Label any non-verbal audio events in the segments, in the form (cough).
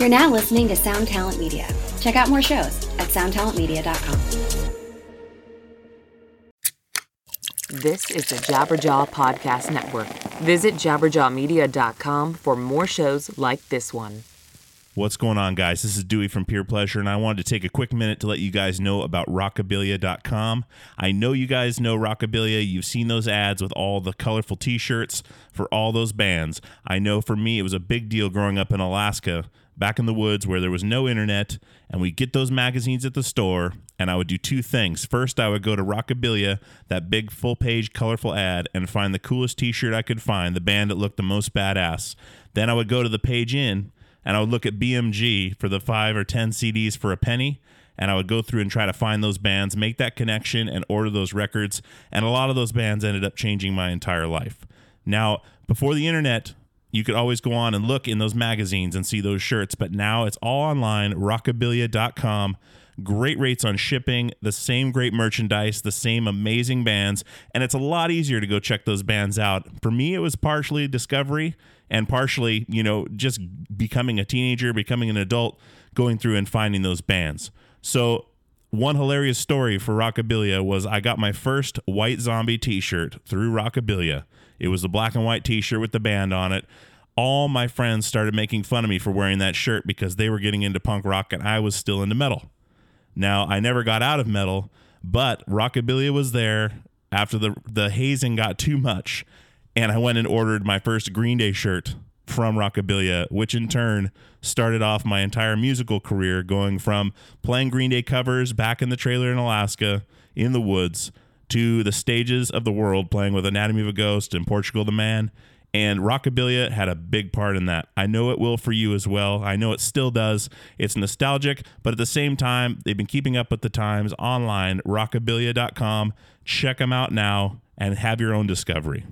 You're now listening to Sound Talent Media. Check out more shows at soundtalentmedia.com. This is the Jabberjaw Podcast Network. Visit jabberjawmedia.com for more shows like this one. What's going on, guys? This is Dewey from Peer Pleasure, and I wanted to take a quick minute to let you guys know about rockabilia.com. I know you guys know Rockabilia. You've seen those ads with all the colorful t shirts for all those bands. I know for me, it was a big deal growing up in Alaska, back in the woods where there was no internet, and we'd get those magazines at the store, and I would do two things. First, I would go to Rockabilia, that big full page colorful ad, and find the coolest t shirt I could find, the band that looked the most badass. Then I would go to the page in and I would look at BMG for the five or 10 CDs for a penny. And I would go through and try to find those bands, make that connection, and order those records. And a lot of those bands ended up changing my entire life. Now, before the internet, you could always go on and look in those magazines and see those shirts, but now it's all online, rockabilia.com. Great rates on shipping, the same great merchandise, the same amazing bands, and it's a lot easier to go check those bands out. For me, it was partially discovery and partially, you know, just becoming a teenager, becoming an adult, going through and finding those bands. So, one hilarious story for Rockabilia was I got my first White Zombie t shirt through Rockabilia. It was the black and white t shirt with the band on it. All my friends started making fun of me for wearing that shirt because they were getting into punk rock and I was still into metal. Now, I never got out of metal, but Rockabilia was there after the the hazing got too much, and I went and ordered my first Green Day shirt from Rockabilia, which in turn started off my entire musical career, going from playing Green Day covers back in the trailer in Alaska in the woods to the stages of the world, playing with Anatomy of a Ghost and Portugal the Man, and Rockabilia had a big part in that. I know it will for you as well. I know it still does. It's nostalgic, but at the same time, they've been keeping up with the times online, rockabilia.com. Check them out now and have your own discovery.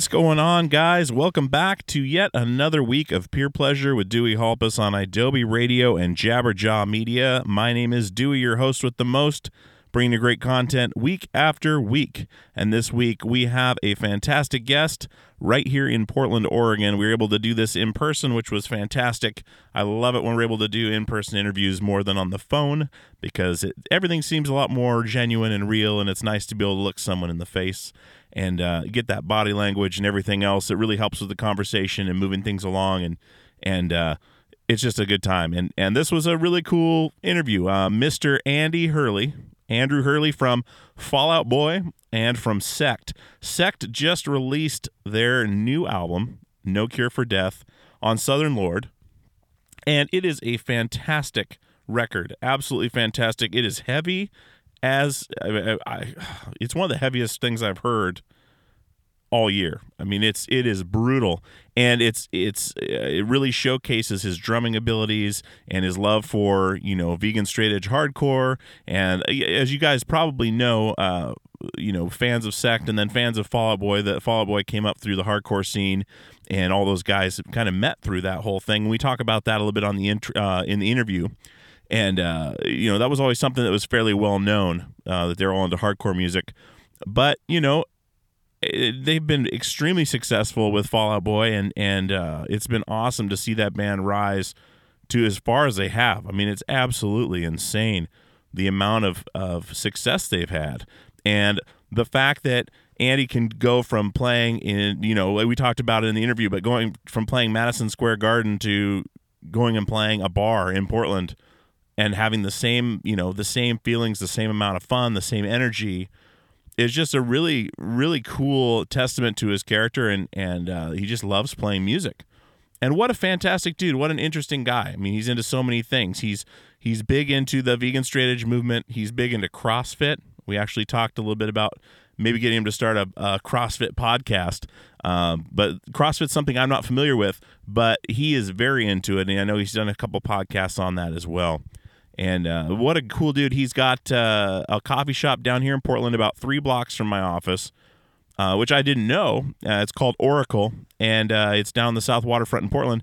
What's going on, guys? Welcome back to yet another week of Peer Pleasure with Dewey Halpus on Adobe Radio and Jabberjaw Media. My name is Dewey, your host with the most, bringing you great content week after week. And this week we have a fantastic guest right here in Portland, Oregon. We were able to do this in person, which was fantastic. I love it when we're able to do in person interviews more than on the phone because it, everything seems a lot more genuine and real, and it's nice to be able to look someone in the face and uh, get that body language and everything else. It really helps with the conversation and moving things along, and and uh, it's just a good time. And and this was a really cool interview. Uh, Mr. Andy Hurley, Andrew Hurley from Fall Out Boy and from Sect. Sect just released their new album, No Cure for Death, on Southern Lord, and it is a fantastic record. Absolutely fantastic. It is heavy as I, I, it's one of the heaviest things I've heard all year. I mean, it's it is brutal, and it's it's uh, it really showcases his drumming abilities and his love for you know vegan straight edge hardcore. And uh, as you guys probably know, uh, you know fans of Sect and then fans of Fall Out Boy. That Fall Out Boy came up through the hardcore scene, and all those guys kind of met through that whole thing. We talk about that a little bit on the int- uh, in the interview, and uh, you know that was always something that was fairly well known uh, that they're all into hardcore music. But you know, it, they've been extremely successful with Fall Out Boy, and and uh, it's been awesome to see that band rise to as far as they have. I mean, it's absolutely insane the amount of, of success they've had. And the fact that Andy can go from playing in, you know, we talked about it in the interview, but going from playing Madison Square Garden to going and playing a bar in Portland and having the same, you know, the same feelings, the same amount of fun, the same energy is just a really, really cool testament to his character. And, and uh, he just loves playing music. And what a fantastic dude! What an interesting guy. I mean, he's into so many things. He's he's big into the vegan straight edge movement. He's big into CrossFit. We actually talked a little bit about maybe getting him to start a, a CrossFit podcast. Um, but CrossFit's something I'm not familiar with, but he is very into it, and I know he's done a couple podcasts on that as well. And uh, what a cool dude! He's got uh, a coffee shop down here in Portland, about three blocks from my office uh, which I didn't know. Uh, it's called Oracle, and uh, it's down the South Waterfront in Portland.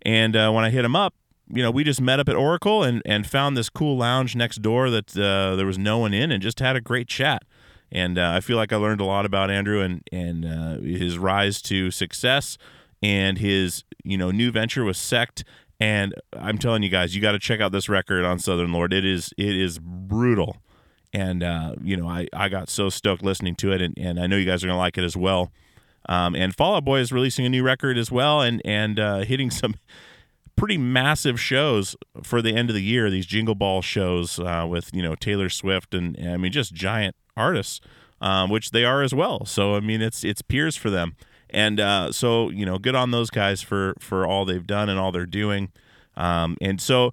And uh, when I hit him up, you know, we just met up at Oracle and, and found this cool lounge next door that there was no one in, and just had a great chat. And I feel like I learned a lot about Andrew and and his rise to success, and his you know new venture with Sect. And I'm telling you guys, you got to check out this record on Southern Lord. It is it is brutal. And uh, you know I, I got so stoked listening to it and, and i know you guys are to like it as well. Um, and fall out boy is releasing a new record as well and and uh, (laughs) hitting some pretty massive shows for the end of the year these jingle ball shows uh, with you know taylor swift and, and i mean just giant artists um, which they are as well. So i mean it's it's peers for them and uh, so you know good on those guys for for all they've done and all they're doing um, and so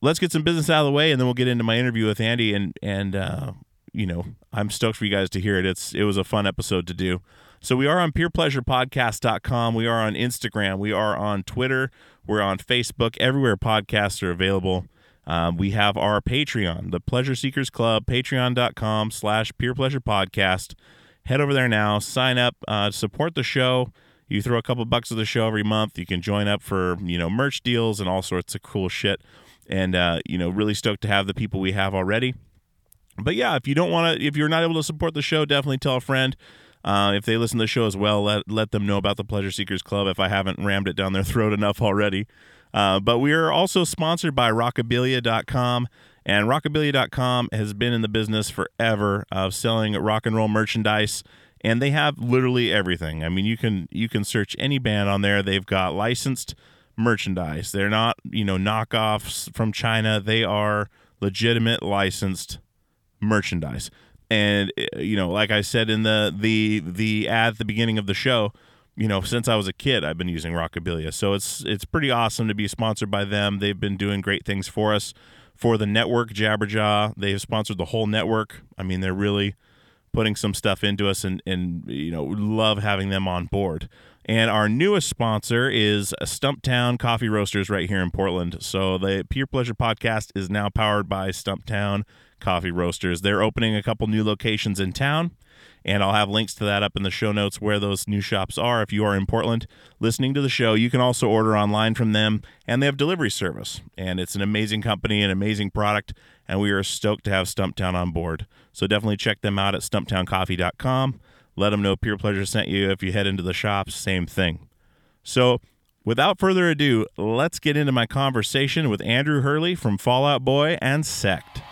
let's get some business out of the way, and then we'll get into my interview with Andy. And and uh, you know, I'm stoked for you guys to hear it. It's it was a fun episode to do. So we are on peerpleasurepodcast.com. We are on Instagram. We are on Twitter. We're on Facebook. Everywhere podcasts are available. Um, we have our Patreon, the Pleasure Seekers Club, patreon.com slash peer pleasure podcast. Head over there now, sign up, uh, support the show. You throw a couple bucks of the show every month. You can join up for, you know, merch deals and all sorts of cool shit. And uh, you know really stoked to have the people we have already. But yeah if you don't want to if you're not able to support the show definitely tell a friend. Uh, if they listen to the show as well let, let them know about the pleasure seekers club if i haven't rammed it down their (laughs) throat enough already. Uh, but we are also sponsored by rockabilia.com and rockabilia.com has been in the business forever of selling rock and roll merchandise and they have literally everything i mean you can you can search any band on there they've got licensed merchandise. They're not, you know, knockoffs from China. They are legitimate licensed merchandise. And eh, you know, like I said in the the the ad at the beginning of the show, you know, since I was a kid, I've been using Rockabilia. So it's it's pretty awesome to be sponsored by them. They've been doing great things for us. For the network Jabberjaw, they've sponsored the whole network. I mean, they're really putting some stuff into us and and you know, love having them on board. And our newest sponsor is Stumptown Coffee Roasters right here in Portland. So the Peer Pleasure podcast is now powered by Stumptown Coffee Roasters. They're opening a couple new locations in town, and I'll have links to that up in the show notes where those new shops are. If you are in Portland listening to the show, you can also order online from them, and they have delivery service. And it's an amazing company, an amazing product, and we are stoked to have Stumptown on board. So definitely check them out at stumptowncoffee.com. Let them know Peer Pleasure sent you. If you head into the shops, same thing. So, without further ado, let's get into my conversation with Andrew Hurley from Fall Out Boy and Sect.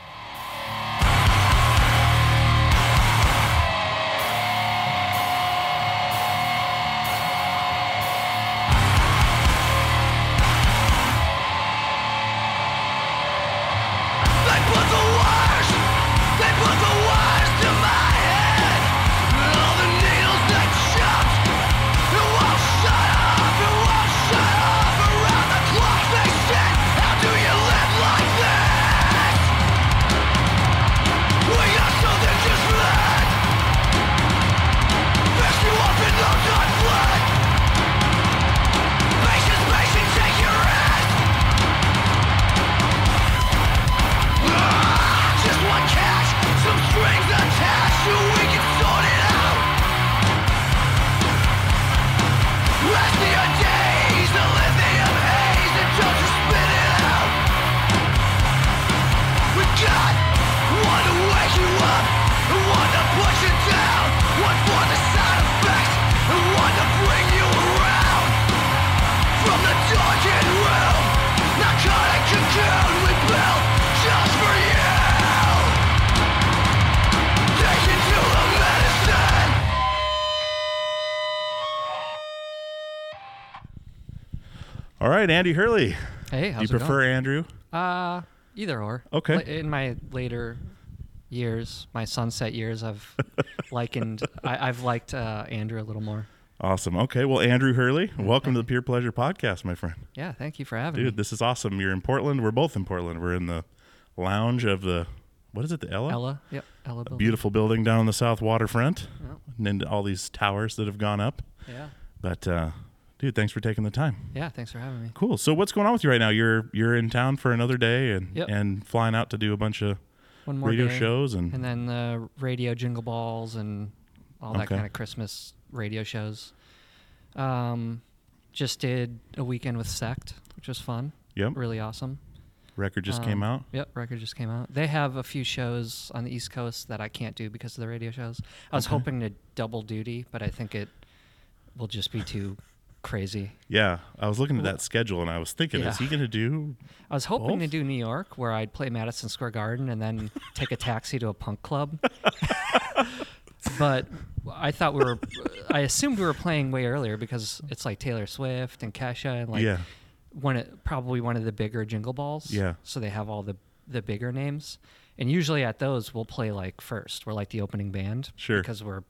Right, Andy Hurley. Hey, Do you it prefer Andrew? Uh, either or. Okay. La- In my later years, my sunset years, I've (laughs) likened. I, I've liked uh, Andrew a little more. Awesome. Okay. Well, Andrew Hurley, welcome to the Peer Pleasure Podcast, my friend. Yeah, thank you for having Dude, me. Dude, this is awesome. You're in Portland. We're both in Portland. We're in the lounge of the what is it? The Ella. Ella. Yep. Ella. Building. Beautiful building down on the south waterfront, Yep. and then all these towers that have gone up. Yeah. But uh, dude, thanks for taking the time. Yeah. Thanks for having me. Cool. So what's going on with you right now? You're you're in town for another day and Yep. and flying out to do a bunch of One more radio day, shows and, and then the radio jingle balls and all that Okay. kind of Christmas radio shows. Um, just did a weekend with Sect, which was fun. yep. Really awesome. Record just Um, came out. Yep, record just came out. They have a few shows on the East Coast that I can't do because of the radio shows. I was Okay. hoping to double duty, but I think it will just be too crazy. Yeah, I was looking at that schedule and I was thinking, is he going to do? I was hoping to do New York, where I'd play Madison Square Garden and then take a taxi to a punk club. (laughs) but I thought we were, I assumed we were playing way earlier because it's like Taylor Swift and Kesha and like yeah, one of- probably one of the bigger jingle balls. Yeah. So they have all the the bigger names, and usually at those we'll play like first. We're like the opening band. Sure. Because we're,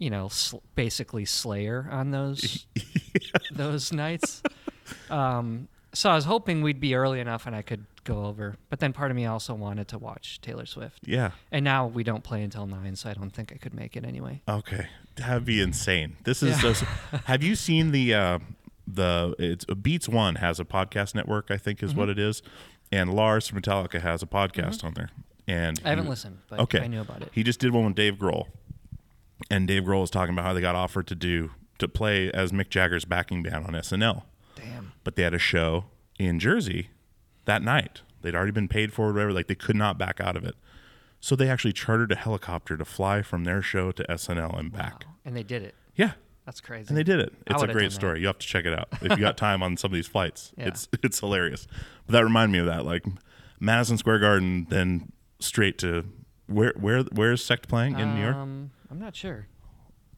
you know, sl- basically Slayer on those (laughs) those nights. Um, so I was hoping we'd be early enough and I could go over, but then part of me also wanted to watch Taylor Swift. yeah. And now we don't play until nine, so I don't think I could make it anyway. Okay, that'd be insane. This is. Yeah. (laughs) Have you seen the uh, the it's Beats One has a podcast network, I think is what Mm-hmm. it is, and Lars from Metallica has a podcast on there. And I haven't he- listened, but okay, I knew about it. He just did one with Dave Grohl, and Dave Grohl was talking about how they got offered to do to play as Mick Jagger's backing band on SNL, Damn. but they had a show in Jersey that night. They'd already been paid for, whatever. Like they could not back out of it. So they actually chartered a helicopter to fly from their show to SNL and back. And they did it. Yeah, That's crazy. and they did it. It's a great done that. story. You have to check it out if you got (laughs) time on some of these flights. Yeah. It's it's hilarious. But that reminded me of that, like Madison Square Garden, then straight to where where where's Sect playing in New York? Um, I'm not sure.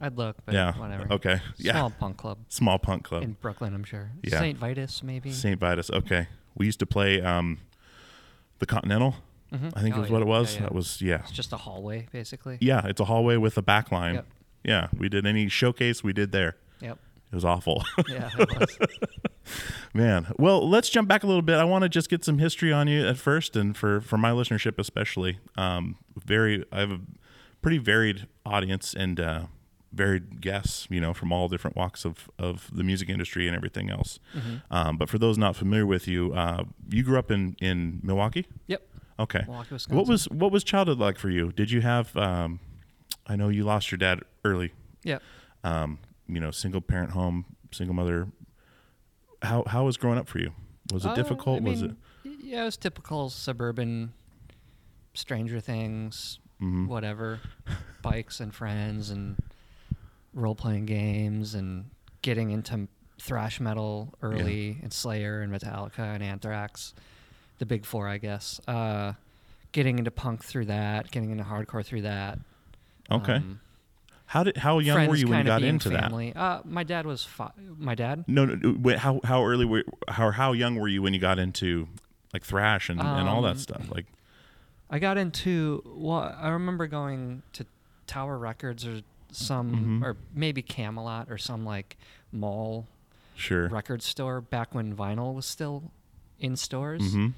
I'd look, but Yeah. whatever. Okay. Yeah. Small punk club Small punk club. in Brooklyn, I'm sure. Yeah. St. Vitus, maybe. St. Vitus. Okay. We used to play um, the Continental. I think Oh, was yeah. what it Yeah, was. yeah. That was yeah. It's just a hallway, basically. Yeah, it's a hallway with a back line. Yep. Yeah, we did any showcase we did there. Yep. It was awful. (laughs) Yeah, it was. (laughs) Man, well, let's jump back a little bit. I want to just get some history on you at first, and for for my listenership especially. Um, very, I have a pretty varied audience and uh, varied guests, you know, from all different walks of of the music industry and everything else. Um, but for those not familiar with you, uh, you grew up in in Milwaukee. yep. Okay. Milwaukee, Wisconsin. What was what was childhood like for you? Did you have? Um, I know you lost your dad early. Yep. Um, you know, single parent home, single mother. How how was growing up for you? Was it Uh, difficult? I was it? mean, Yeah, it was typical suburban Stranger Things, Mm-hmm. whatever, (laughs) bikes and friends and role playing games and getting into thrash metal early and Slayer and Metallica and Anthrax, the big four, I guess. Uh, getting into punk through that, getting into hardcore through that. Okay. Um, how did how young were you when you got into that? Uh, my dad was fi- my dad. No, no. wait, How how early were how how young were you when you got into like thrash and, and all that Um, stuff? Like I got into well, I remember going to Tower Records or some Mm-hmm. or maybe Camelot or some like mall sure. record store back when vinyl was still in stores, hmm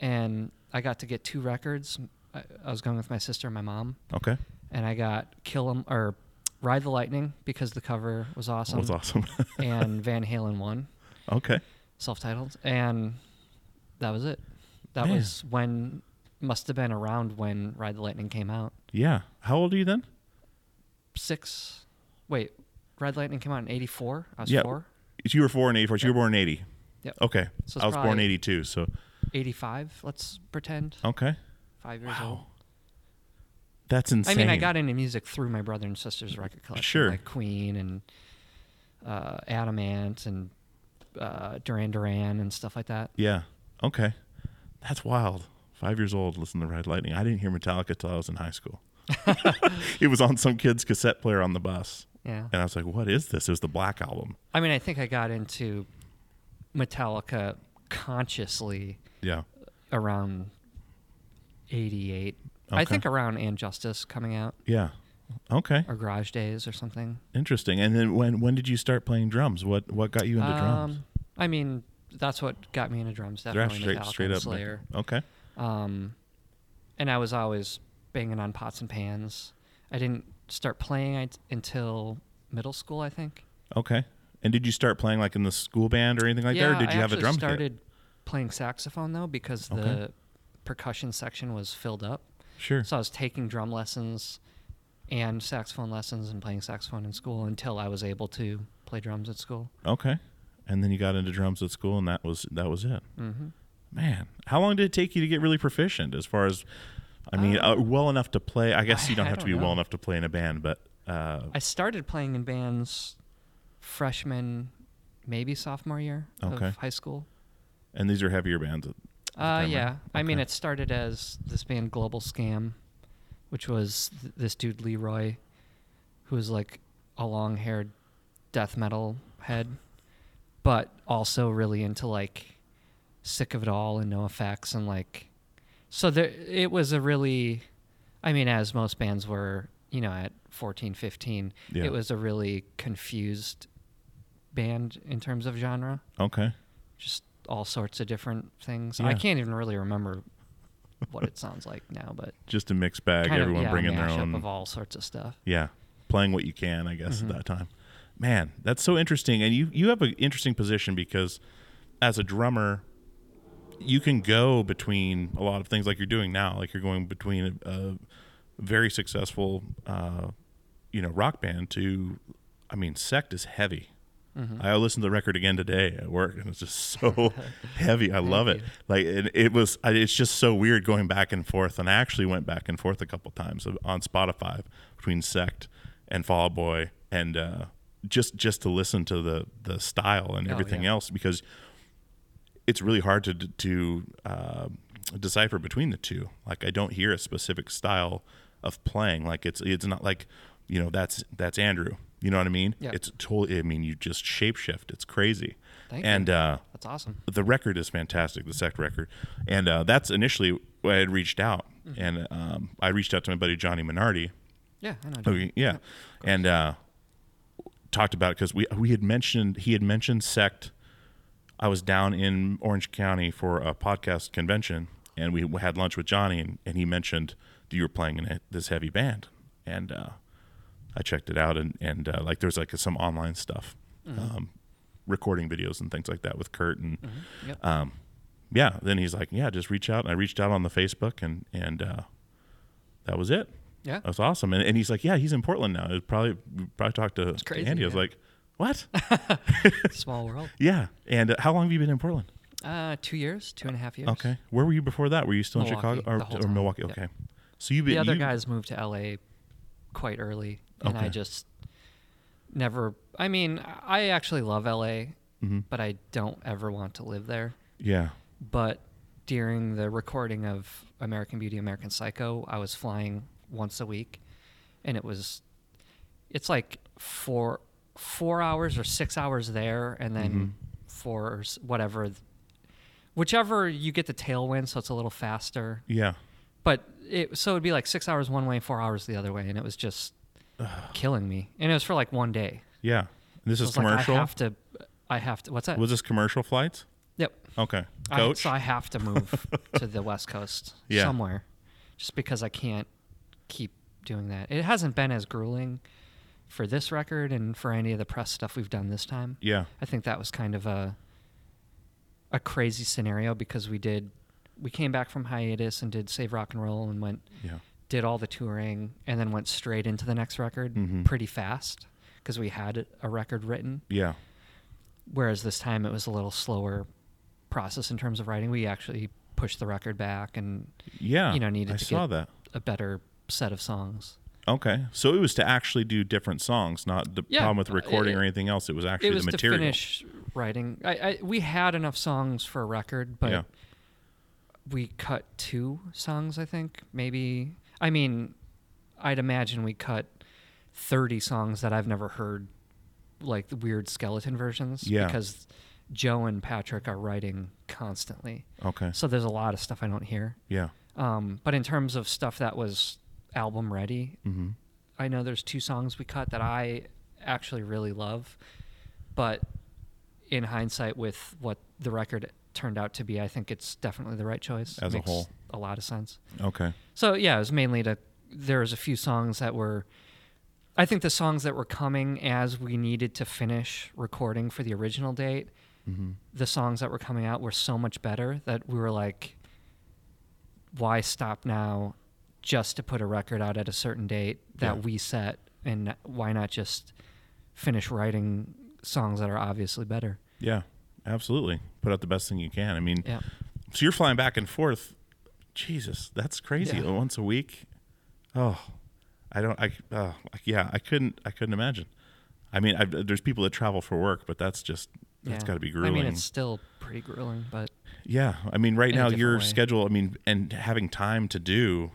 and I got to get two records. I, I was going with my sister and my mom, Okay. and I got Kill 'Em or Ride the Lightning because the cover was awesome, was awesome. (laughs) and Van Halen one okay. self-titled, and that was it. That Man. was when must have been around when Ride the Lightning came out. Yeah. How old are you then? six. Wait, Red Lightning came out in '84. I was Yeah. four. You were four in eighty four. So you were born in eighty. Yep. Okay. So I was born in eighty two. So '85. Let's pretend okay. five years Wow. old. That's insane. I mean, I got into music through my brother and sister's record collection, Sure. like Queen and uh, Adam Ant and uh, Duran Duran and stuff like that. Yeah. Okay. That's wild. Five years old, listen to Red Lightning. I didn't hear Metallica till I was in high school. (laughs) it was on some kid's cassette player on the bus. Yeah. And I was like, what is this? It was the Black Album. I mean, I think I got into Metallica consciously Yeah. around 88. I think around And Justice coming out Yeah. Okay. or Garage Days or something. Interesting. And then when when did you start playing drums? What what got you into drums? Um, I mean, that's what got me into drums. Definitely straight straight up. Slayer. Okay. Um, and I was always banging on pots and pans. I didn't start playing I- until middle school, I think. Okay. And did you start playing like in the school band or anything like yeah, that, or did I you have a drum kit? started playing saxophone though because Okay. the percussion section was filled up. Sure. So I was taking drum lessons and saxophone lessons and playing saxophone in school until I was able to play drums at school. Okay. And then you got into drums at school, and that was that was it. hmm Man, how long did it take you to get really proficient? As far as, I mean, uh, well enough to play. I guess I- you don't I have to be don't well enough to play in a band, but uh, I started playing in bands freshman, maybe sophomore year Okay. of high school. and these are heavier bands. Uh, yeah. I mean, it started as this band Global Scam, which was th- this dude Leroy, who was like a long-haired death metal head, but also really into like Sick of It All and NOFX and like, so there it was a really, I mean, as most bands were, you know, at 14, 15, Yeah. it was a really confused band in terms of genre Okay. just all sorts of different things. Yeah. I can't even really remember what it sounds like now, but Just a mixed bag. Everyone of yeah, bringing their own. of all sorts of stuff. Yeah, playing what you can, I guess, Mhm. at that time. Man, that's so interesting. And you you have an interesting position because as a drummer, you can go between a lot of things like you're doing now. Like you're going between a, a very successful, uh, you know, rock band to, I mean, Sect is heavy. Mhm. I listened to the record again today at work, and it's just so (laughs) heavy. I love it. Like it, it was. It's just so weird going back and forth. And I actually went back and forth a couple times on Spotify between Sect and Fall Boy, and uh, just just to listen to the the style and Oh, everything yeah. else because it's really hard to to uh, decipher between the two. Like I don't hear a specific style of playing. Like it's it's not like you know that's that's Andrew. You know what I mean? Yeah. It's totally. I mean, you just shapeshift. It's crazy. Thank and you. uh, That's awesome. the record is fantastic, the Sect record, and uh, that's initially I had reached out, Mm-hmm. and um, I reached out to my buddy Johnny Minardi. Yeah, I know. Okay, yeah, and uh, talked about it because we we had mentioned he had mentioned Sect. I was down in Orange County for a podcast convention, and we had lunch with Johnny, and, and he mentioned that you were playing in a, this heavy band, and uh, I checked it out, and and uh, like there's like some online stuff, um, recording videos and things like that with Kurt and Yep. um, yeah, then he's like, yeah, just reach out. And I reached out on the Facebook and, and, uh, that was it. yeah. that's awesome. And, and he's like, yeah, he's in Portland now. It probably, probably talked to, to crazy, Andy. I was like, what? (laughs) Small world. (laughs) yeah. And uh, how long have you been in Portland? Uh, two years, two and a half years. Okay. Where were you before that? Were you still in Chicago or, or. Milwaukee? Yep. Okay. So you've been, The other you- guys moved to LA quite early, and Okay. I just never. I mean, I actually love LA, Mhm. but I don't ever want to live there. yeah. But during the recording of American Beauty, American Psycho, I was flying once a week, and it was, it's like four four hours or six hours there, and then Mhm. four or whatever, whichever you get the tailwind, so it's a little faster. Yeah. But it so it'd be like six hours one way, four hours the other way, and it was just killing me. And it was for like one day. Yeah. This So is it's like, commercial. I have to. I have to. What's that? Was this commercial flights? yep. Okay. I, Coach. so I have to move to the (laughs) West Coast Yeah. somewhere, just because I can't keep doing that. It hasn't been as grueling for this record and for any of the press stuff we've done this time. yeah. I think that was kind of a a crazy scenario because we did we came back from hiatus and did Save Rock and Roll and went Yeah. did all the touring and then went straight into the next record Mhm. pretty fast because we had a record written. Yeah. Whereas this time it was a little slower process in terms of writing. We actually pushed the record back and Yeah. you know needed I to saw get that. a better set of songs. Okay, so it was to actually do different songs, not the Yeah, problem with uh, recording it- or anything else. It was actually it was the material. to finish writing. I, I we had enough songs for a record, but Yeah. we cut two songs. I think maybe. I mean, I'd imagine we cut thirty songs that I've never heard, like the weird skeleton versions. Yeah. Because Joe and Patrick are writing constantly. Okay. So there's a lot of stuff I don't hear. Yeah. Um, but in terms of stuff that was album ready, Mm-hmm. I know there's two songs we cut that I actually really love, but in hindsight, with what the record turned out to be, I think it's definitely the right choice. As a whole. a lot of sense. Okay. So yeah, it was mainly to. There was a few songs that were. I think the songs that were coming as we needed to finish recording for the original date, Mm-hmm. the songs that were coming out were so much better that we were like, why stop now just to put a record out at a certain date that Yeah. we set? And why not just finish writing songs that are obviously better? Yeah. Absolutely. Put out the best thing you can. I mean, Yeah. so you're flying back and forth. Jesus, that's crazy. Yeah. Once a week. Oh, I don't. I. Uh, yeah. I couldn't. I couldn't imagine. I mean, I've, there's people that travel for work, but that's just that's got to be grueling I mean, it's still pretty grueling, but Yeah, I mean, right in now your way. schedule. I mean, and having time to do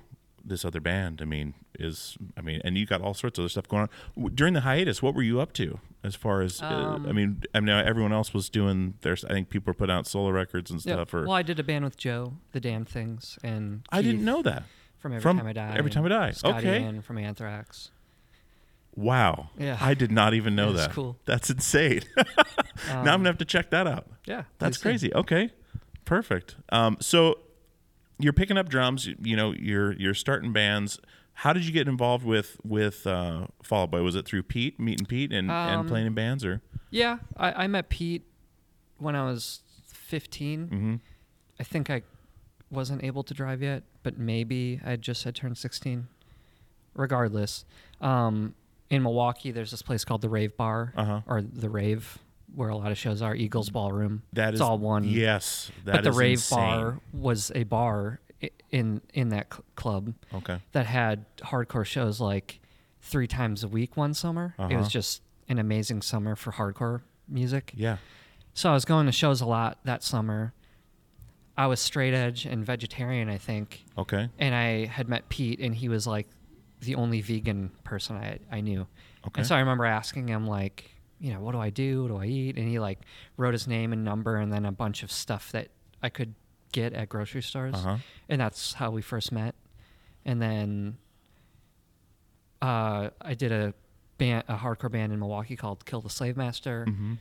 this other band. I mean, is I mean, and you got all sorts of other stuff going on during the hiatus. What were you up to as far as? uh, I Um, mean, I mean, everyone else was doing their. I think people were putting out solo records and yeah. stuff. Or Well, I did a band with Joe, the Damn Things, and I didn't know that. from Every From Time I Die. Every Time I and Die. Scotty Okay. Ann from Anthrax. Wow. Yeah. I did not even (laughs) know It's that. cool. That's insane. (laughs) now I'm gonna have to check that out. Yeah, That's crazy. Okay, perfect. Um, so you're picking up drums. you- You know, you're you're starting bands. How did you get involved with with uh, Fall Out Boy? Was it through Pete, meeting Pete, and, and Um, playing in bands, or Yeah, I, I met Pete when I was 15. mm-hmm. I think I wasn't able to drive yet, but maybe I just had turned 16. Regardless, um, in Milwaukee, there's this place called the Rave Bar, Uh-huh. or the Rave, where a lot of shows are. Eagles Ballroom. that it's is all one. Yes, that but the Rave insane. Bar was a bar in in that cl- club Okay, that had hardcore shows like three times a week one summer. It Uh-huh. was just an amazing summer for hardcore music. yeah, So I was going to shows a lot that summer. I was straight edge and vegetarian, I think, okay, and I had met Pete, and he was like the only vegan person I I knew. Okay. And so I remember asking him like, you know, what do I do? What do I eat? And he like wrote his name and number, and then a bunch of stuff that I could get at grocery stores, Uh-huh. and that's how we first met. And then uh, I did a band, a hardcore band in Milwaukee called Kill the Slave Master. mm-hmm.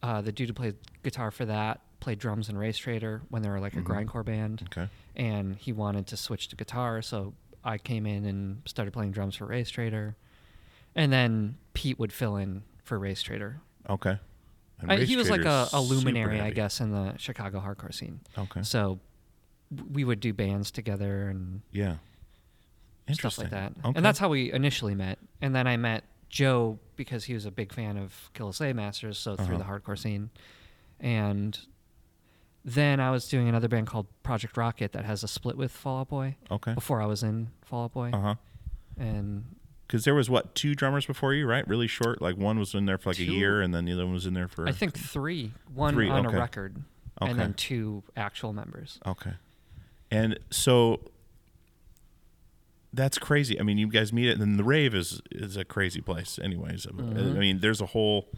Uh, the dude who played guitar for that played drums in Racetraitor when they were like a grindcore band, okay, and he wanted to switch to guitar, so I came in and started playing drums for Racetraitor, and then Pete would fill in for Racetraitor. okay. And I, Race he was like a, a luminary, I guess, in the Chicago hardcore scene. Okay, So we would do bands together and yeah, stuff like that. Okay. And that's how we initially met. And then I met Joe because he was a big fan of Kill Slave Masters, so through Uh-huh. the hardcore scene. And then I was doing another band called Project Rocket that has a split with Fall Out Boy okay. before I was in Fall Out Boy. Uh huh. And Because there was what two drummers before you, right? Really short. Like one was in there for like a year, and then the other one was in there for. I think three. one Three, on okay. a record, Okay. and then two actual members. Okay. And so that's crazy. I mean, you guys meet it, and then the rave is is a crazy place. Anyways, I Mm-hmm. mean, there's a whole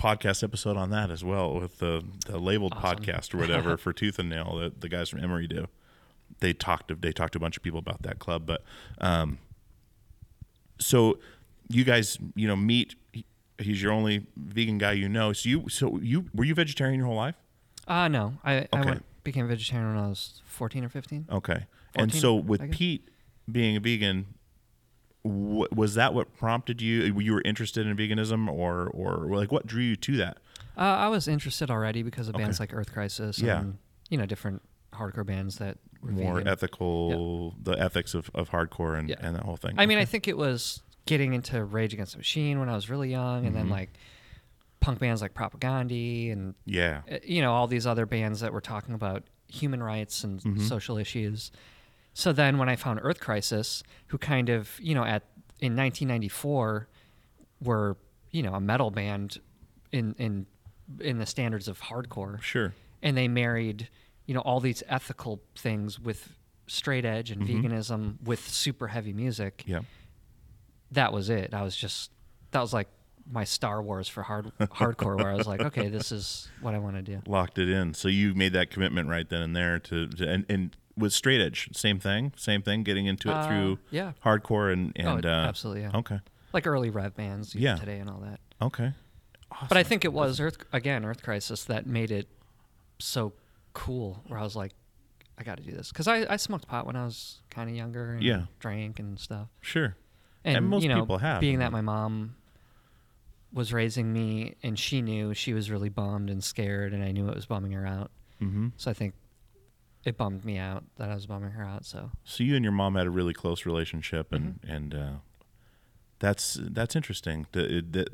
podcast episode on that as well with the the labeled Awesome. podcast or (laughs) whatever for Tooth and Nail that the guys from Emery do. They talked to they talked to a bunch of people about that club, but um, so you guys, you know, meet. He's your only vegan guy you know. So you, so you, were you vegetarian your whole life? Uh no, I, I went, became vegetarian when I was fourteen or fifteen. Okay. And so with. Pete being a vegan, was that what prompted you? You were interested in veganism, or or like what drew you to that? Uh, I was interested already because of bands like Earth Crisis Yeah. and you know different hardcore bands that More vegan. ethical, the ethics of, of hardcore and, Yeah. and that whole thing. I mean, I think it was getting into Rage Against the Machine when I was really young, and then Mm-hmm. like punk bands like Propagandhi and yeah, uh, you know all these other bands that were talking about human rights and Mm-hmm. social issues. So then when I found Earth Crisis, who kind of you know at in 1994 were you know a metal band in in in the standards of hardcore, sure. and they married you know all these ethical things with straight edge and veganism with super heavy music Yeah, that was it. I was just that was like my Star Wars for hard hardcore, where I was like, okay, this is what I want to do. Locked it in. So you made that commitment right then and there to, to and and with straight edge, same thing, same thing. Getting into it Uh, through yeah. hardcore and and oh, uh, absolutely, yeah. Okay, Like early rev bands Yeah. today and all that. okay. But I think it was Earth again, Earth Crisis that made it so cool. Where I was like, I got to do this because I, I smoked pot when I was kind of younger. And Yeah. drank and stuff. Sure. And, And most you know, people have, Being that my mom was raising me, and she knew she was really bummed and scared, and I knew it was bumming her out. Mm-hmm. So I think it bummed me out that I was bumming her out. So So you and your mom had a really close relationship, and Mm-hmm. and uh, that's that's interesting. The, the,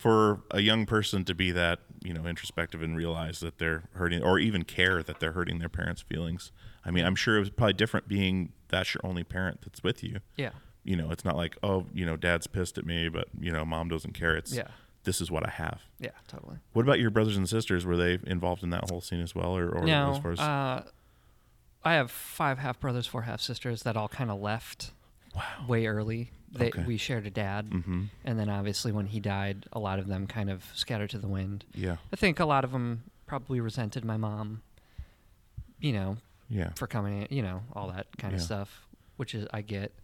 for a young person to be that you know introspective and realize that they're hurting, or even care that they're hurting their parents' feelings. I mean, I'm sure it was probably different being that's your only parent that's with you. yeah, You know, it's not like oh, you know, dad's pissed at me, but you know, mom doesn't care. It's Yeah. this is what I have. yeah, totally. What about your brothers and sisters? Were they involved in that whole scene as well, or, or no, as far as uh, I have five half brothers, four half sisters that all kind of left way early. They, Okay. We shared a dad, Mhm. and then obviously when he died, a lot of them kind of scattered to the wind. yeah, I think a lot of them probably resented my mom, you know, yeah, for coming in, you know, all that kind of stuff, which is I get.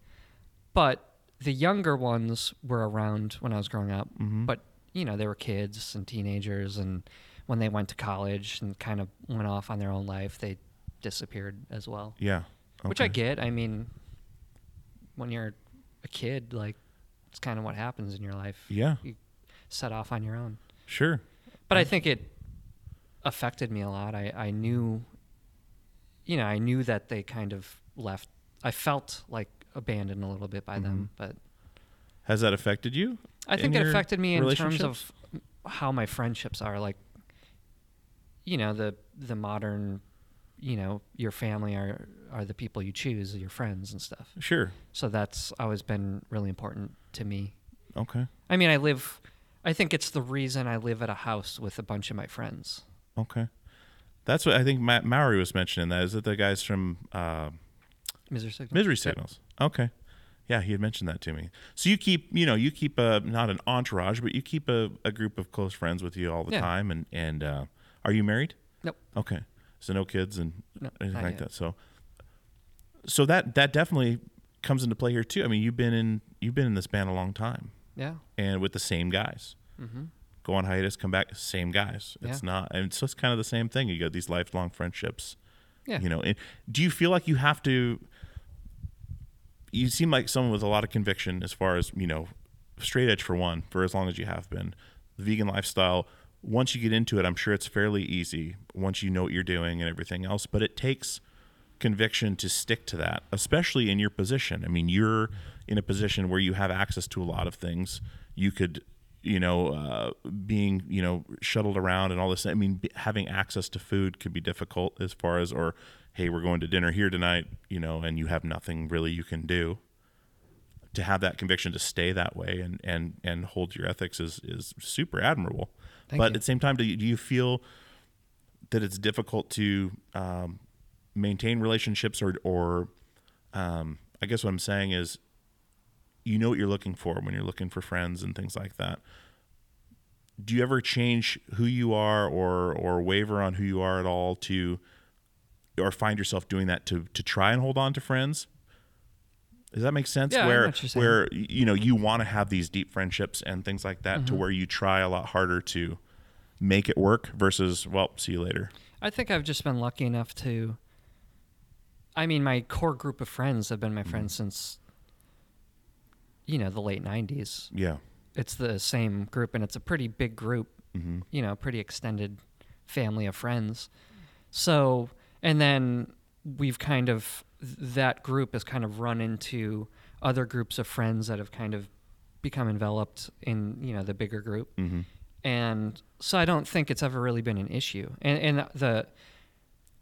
But the younger ones were around when I was growing up, Mhm. but you know, they were kids and teenagers and when they went to college and kind of went off on their own life, they disappeared as well. yeah. Which I get. I mean, when you're a kid, like it's kind of what happens in your life. Yeah, You set off on your own. sure. But I think it affected me a lot. I, I knew, you know, I knew that they kind of left. I felt like abandoned a little bit by them, mm-hmm. but Has that affected you? I think it affected me in terms of how my friendships are. Like, you know, the the modern, you know, your family are are the people you choose, your friends and stuff. Sure. So that's always been really important to me. Okay. I mean, I live. I think it's the reason I live at a house with a bunch of my friends. Okay. That's what I think Matt Maury was mentioning. That is it. The guys from uh, Misery signals. Misery Yep. Signals. Okay. Yeah, he had mentioned that to me. So you keep, you know, you keep a not an entourage, but you keep a, a group of close friends with you all the Yeah. time. And and uh, are you married? Nope. Okay. So no kids and No, anything like yet. that. So so that that definitely comes into play here too. I mean, you've been in you've been in this band a long time, Yeah. and with the same guys. Mm-hmm. Go on hiatus, come back, same guys. It's Yeah. not, and so it's kind of the same thing. You got these lifelong friendships. Yeah. You know, and do you feel like you have to? You seem like someone with a lot of conviction as far as you know, straight edge for one, for as long as you have been. The vegan lifestyle. Once you get into it, I'm sure it's fairly easy once you know what you're doing and everything else. But it takes conviction to stick to that, especially in your position. I mean, you're in a position where you have access to a lot of things. You could, you know, uh, being, you know, shuttled around and all this. I mean, having access to food could be difficult as far as, or, hey, we're going to dinner here tonight, you know, and you have nothing really you can do. To have that conviction to stay that way and and and hold your ethics is is super admirable. Thank but you. at the same time, do you, do you feel that it's difficult to um, maintain relationships or or um, I guess what I'm saying is you know what you're looking for when you're looking for friends and things like that. Do you ever change who you are or or waver on who you are at all to or find yourself doing that to to try and hold on to friends? Does that make sense? Yeah, where where you know you want to have these deep friendships and things like that Mm-hmm. to where you try a lot harder to make it work versus well, see you later. I think I've just been lucky enough to. I mean, my core group of friends have been my friends since, you know, the late 90s. Yeah. It's the same group, and it's a pretty big group, Mm-hmm. you know, pretty extended family of friends. So, and then we've kind of, that group has kind of run into other groups of friends that have kind of become enveloped in, you know, the bigger group. Mm-hmm. and so I don't think it's ever really been an issue. And and the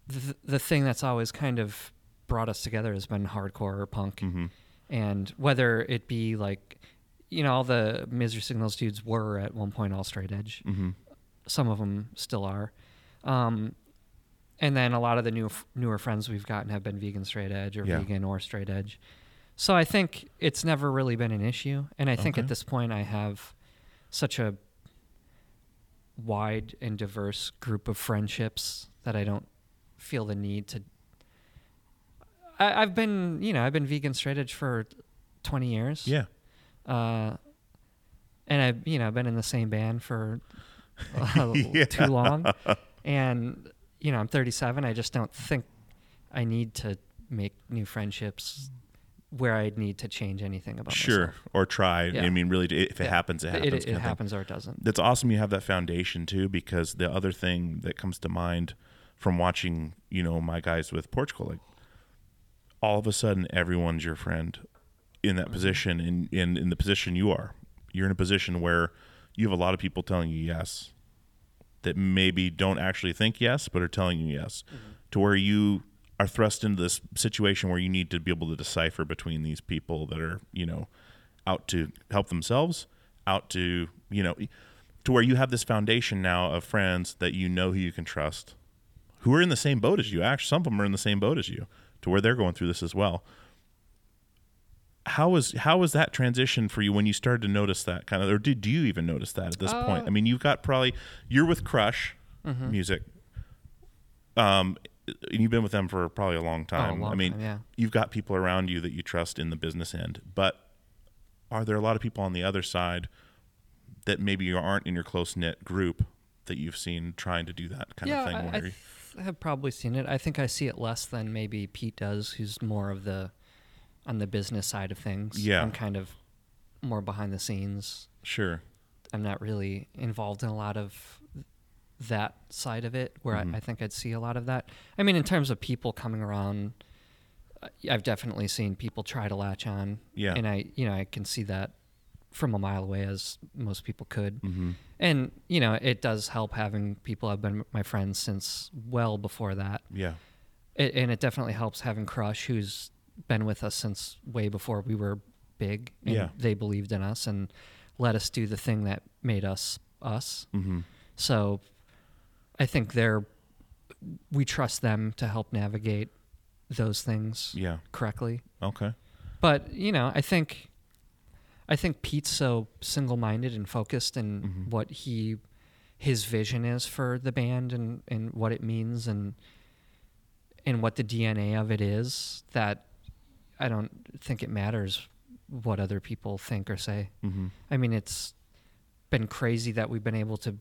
the, the thing that's always kind of brought us together has been hardcore or punk, Mm-hmm. and whether it be like, you know, all the Misery Signals dudes were at one point all straight edge. Mm-hmm. Some of them still are. Um, and then a lot of the new newer friends we've gotten have been vegan straight edge or Yeah. vegan or straight edge. So I think it's never really been an issue, and I think Okay. at this point I have such a wide and diverse group of friendships that I don't feel the need to. I, I've been, you know, I've been vegan straight edge for 20 years. Yeah. Uh, and I've, you know, been in the same band for uh, (laughs) Yeah. (laughs) too long. And, you know, I'm 37. I just don't think I need to make new friendships where I'd need to change anything about Sure. myself. Or try. Yeah. I mean, really, if it Yeah. happens, it happens. It, kind it happens or it doesn't. That's awesome. You have that foundation too, because the other thing that comes to mind from watching, you know, my guys with Portugal, like all of a sudden everyone's your friend in that mm-hmm. position, in in in the position you are. You're in a position where you have a lot of people telling you yes, that maybe don't actually think yes, but are telling you yes, mm-hmm. to where you are thrust into this situation where you need to be able to decipher between these people that are, you know, out to help themselves, out to, you know, to where you have this foundation now of friends that you know who you can trust, who are in the same boat as you. Actually, some of them are in the same boat as you, to where they're going through this as well. How was how was that transition for you when you started to notice that kind of, or did you even notice that at this point? I mean, you've got probably you're with Crush Music, um, and you've been with them for probably a long time. long I mean, time, yeah. you've got people around you that you trust in the business end, but are there a lot of people on the other side that maybe you aren't in your close knit group that you've seen trying to do that kind yeah, of thing? I, I th- have probably seen it. I think I see it less than maybe Pete does, who's more of the on the business side of things. Yeah. I'm kind of more behind the scenes. sure, I'm not really involved in a lot of that side of it, where Mm-hmm. I, I think I'd see a lot of that. I mean, in terms of people coming around, I've definitely seen people try to latch on. Yeah. and I, you know, I can see that from a mile away, as most people could. Mm-hmm. And you know, it does help having people have been my friends since well before that. yeah, It, and it definitely helps having Crush, who's been with us since way before we were big. And Yeah. They believed in us and let us do the thing that made us us. mm-hmm. So I think they're, we trust them to help navigate those things yeah, correctly. okay, But, you know, I think, I think Pete's so single minded and focused in Mm-hmm. what he, his vision is for the band and, and what it means and, and what the DNA of it is that I don't think it matters what other people think or say. mm-hmm. I mean, it's been crazy that we've been able to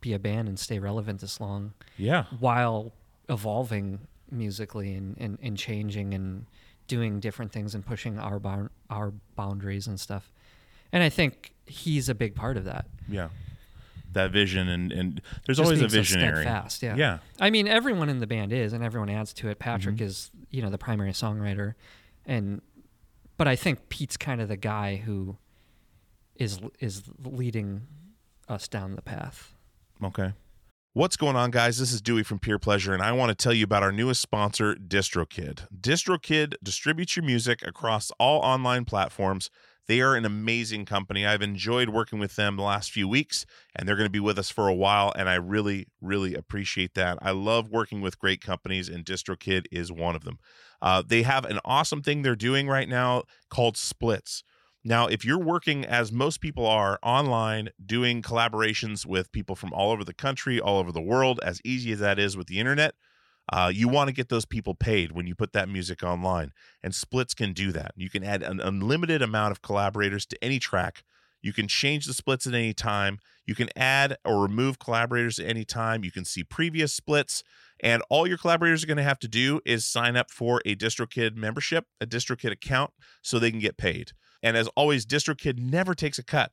be a band and stay relevant this long yeah, while evolving musically and, and, and changing and doing different things and pushing our bound, our boundaries and stuff. And I think he's a big part of that. yeah. That vision and and there's Just always a being so visionary. steadfast, yeah. yeah, I mean, everyone in the band is, and everyone adds to it. Patrick Mm-hmm. is, you know, the primary songwriter, and but I think Pete's kind of the guy who is is leading us down the path. Okay. What's going on, guys? This is Dewey from Peer Pleasure, and I want to tell you about our newest sponsor, DistroKid. DistroKid distributes your music across all online platforms. They are an amazing company. I've enjoyed working with them the last few weeks, and they're going to be with us for a while, and I really, really appreciate that. I love working with great companies, and DistroKid is one of them. Uh, they have an awesome thing they're doing right now called Splits. Now, if you're working as most people are online, doing collaborations with people from all over the country, all over the world, as easy as that is with the internet, uh, you want to get those people paid when you put that music online. And splits can do that. You can add an unlimited amount of collaborators to any track. You can change the splits at any time. You can add or remove collaborators at any time. You can see previous splits. And all your collaborators are going to have to do is sign up for a DistroKid membership, a DistroKid account, so they can get paid. And as always, DistroKid never takes a cut.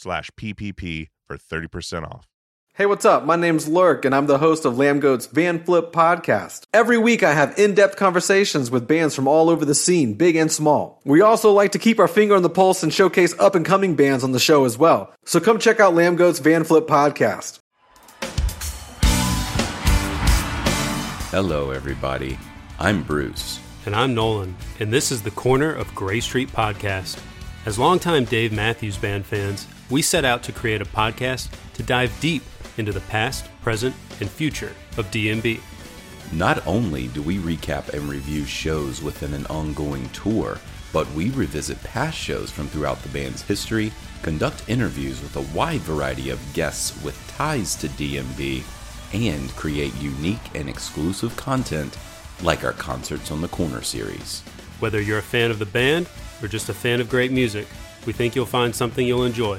slash PPP for 30% off. Hey, what's up? My name's Lurk, and I'm the host of Lambgoat's Van Flip podcast. Every week, I have in depth conversations with bands from all over the scene, big and small. We also like to keep our finger on the pulse and showcase up and coming bands on the show as well. So come check out Lambgoat's Van Flip podcast. Hello, everybody. I'm Bruce. And I'm Nolan, and this is the Corner of Gray Street podcast. As longtime Dave Matthews Band fans, we set out to create a podcast to dive deep into the past, present, and future of DMB. Not only do we recap and review shows within an ongoing tour, but we revisit past shows from throughout the band's history, conduct interviews with a wide variety of guests with ties to DMB, and create unique and exclusive content like our Concerts on the Corner series. Whether you're a fan of the band or just a fan of great music, we think you'll find something you'll enjoy.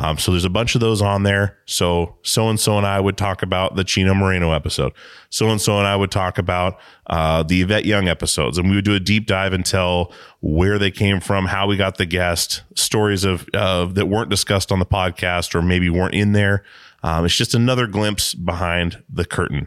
Um, so there's a bunch of those on there. So so and so and I would talk about the Chino Moreno episode. So and so and I would talk about uh, the Yvette Young episodes, and we would do a deep dive and tell where they came from, how we got the guest, stories of uh, that weren't discussed on the podcast or maybe weren't in there. Um, it's just another glimpse behind the curtain.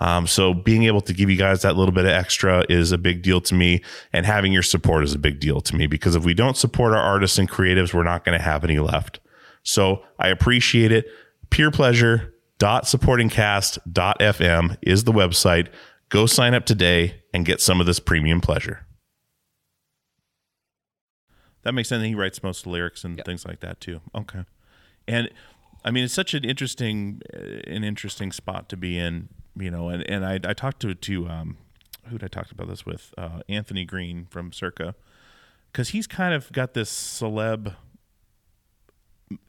Um, so being able to give you guys that little bit of extra is a big deal to me, and having your support is a big deal to me because if we don't support our artists and creatives, we're not going to have any left. So I appreciate it. Peerpleasure.supportingcast.fm is the website. Go sign up today and get some of this premium pleasure. That makes sense. He writes most of the lyrics and things like that too. Okay, and I mean it's such an interesting, uh, an interesting spot to be in you know, and, and I, I talked to to um, who did I talk about this with? Uh, Anthony Green from Circa, because he's kind of got this celeb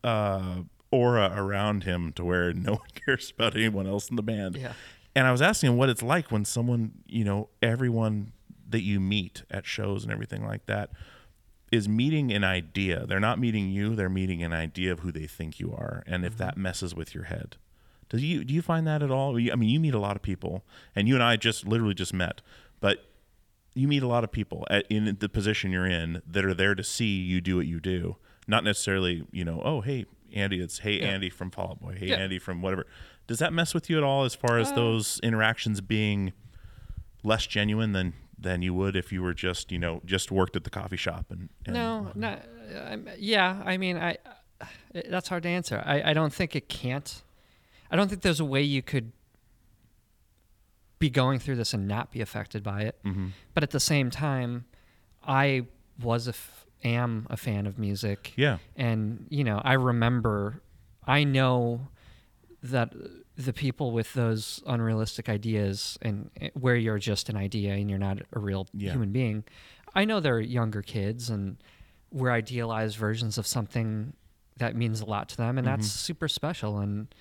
uh, aura around him to where no (laughs) one cares about anyone else in the band. Yeah. And I was asking him what it's like when someone, you know, everyone that you meet at shows and everything like that is meeting an idea. They're not meeting you, they're meeting an idea of who they think you are and if that messes with your head. Does you do you find that at all? I mean, you meet a lot of people, and you and I just literally just met, but you meet a lot of people at, in the position you're in that are there to see you do what you do, not necessarily, you know, oh hey Andy, it's hey Yeah. Andy from Fall Out Boy, hey Yeah. Andy from whatever. Does that mess with you at all as far as Uh, those interactions being less genuine than than you would if you were just you know just worked at the coffee shop and, and No, no. Yeah, I mean, I. That's hard to answer. I, I don't think it can't. I don't think there's a way you could be going through this and not be affected by it. Mm-hmm. But at the same time, I was a f- am a fan of music. Yeah. And you know, I remember, I know that the people with those unrealistic ideas and uh, where you're just an idea and you're not a real Yeah. human being. I know they're younger kids and we're idealized versions of something that means a lot to them and that's super special and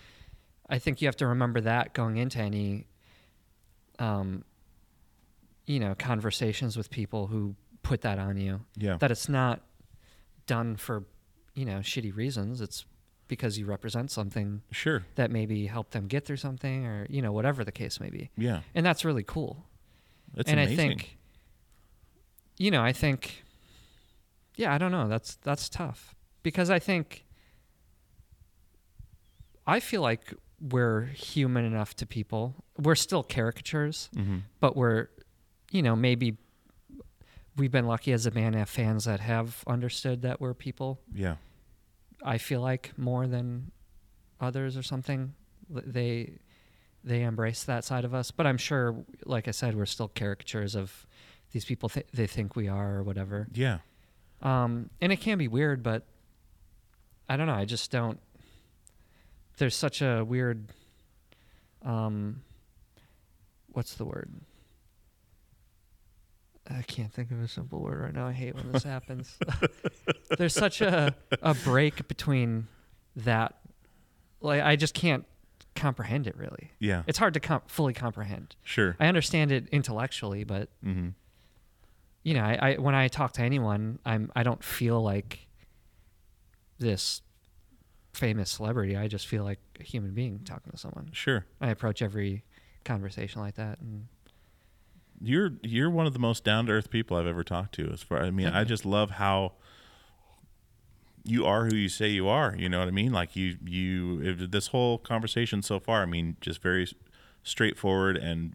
I think you have to remember that going into any um you know conversations with people who put that on you Yeah. that it's not done for you know shitty reasons it's because you represent something Sure. that maybe helped them get through something or you know whatever the case may be Yeah. and that's really cool That's and amazing. i think you know i think yeah i don't know that's that's tough because i think i feel like we're human enough to people we're still caricatures Mm-hmm. but we're you know maybe we've been lucky as a band to have fans that have understood that we're people yeah. I feel like more than others or something. They they embrace that side of us, but I'm sure, like I said, we're still caricatures of these people th- they think we are or whatever. Yeah. Um, and it can be weird, but I don't know. I just don't. There's such a weird. Um, what's the word? I can't think of a simple word right now. I hate when this (laughs) happens. (laughs) There's such a a break between that. Like I just can't comprehend it really. Yeah. It's hard to com- fully comprehend. Sure. I understand it intellectually, but mm-hmm. you know, I, I when I talk to anyone, I'm I don't feel like this famous celebrity. I just feel like a human being talking to someone. Sure. I approach every conversation like that, and You're you're one of the most down to earth people I've ever talked to. As far I mean, I just love how you are who you say you are. You know what I mean? Like you you this whole conversation so far. I mean, just very straightforward and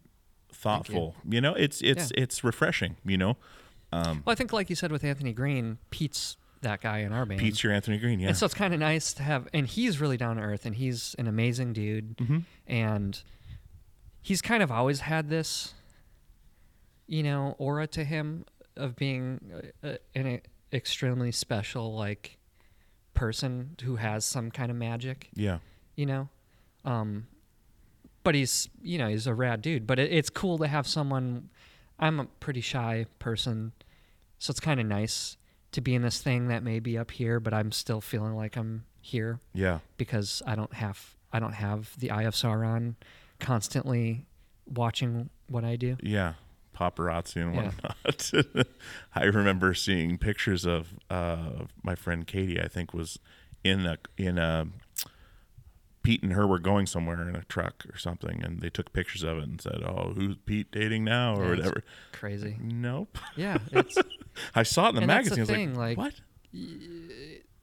thoughtful. You. know, it's it's it's refreshing. You know, um, well, I think like you said with Anthony Green, Pete's that guy in our band. Pete's your Anthony Green. Yeah. And so it's kind of nice to have, and he's really down to earth, and he's an amazing dude, Mm-hmm. and he's kind of always had this, you know, aura to him of being an extremely special like person who has some kind of magic, yeah. you know. Um, but he's, you know, he's a rad dude. But it, it's cool to have someone. I'm a pretty shy person, so it's kind of nice to be in this thing that may be up here, but I'm still feeling like I'm here Yeah. because I don't have I don't have the eye of Sauron constantly watching what I do. Yeah, paparazzi and Yeah. whatnot. (laughs) I remember seeing pictures of uh, my friend Katie. I think was in a in a Pete and her were going somewhere in a truck or something, and they took pictures of it and said, "Oh, who's Pete dating now?" or Yeah, whatever. Crazy. Nope. Yeah, it's (laughs) I saw it in the And that's the magazine. Thing, like, like- "What?"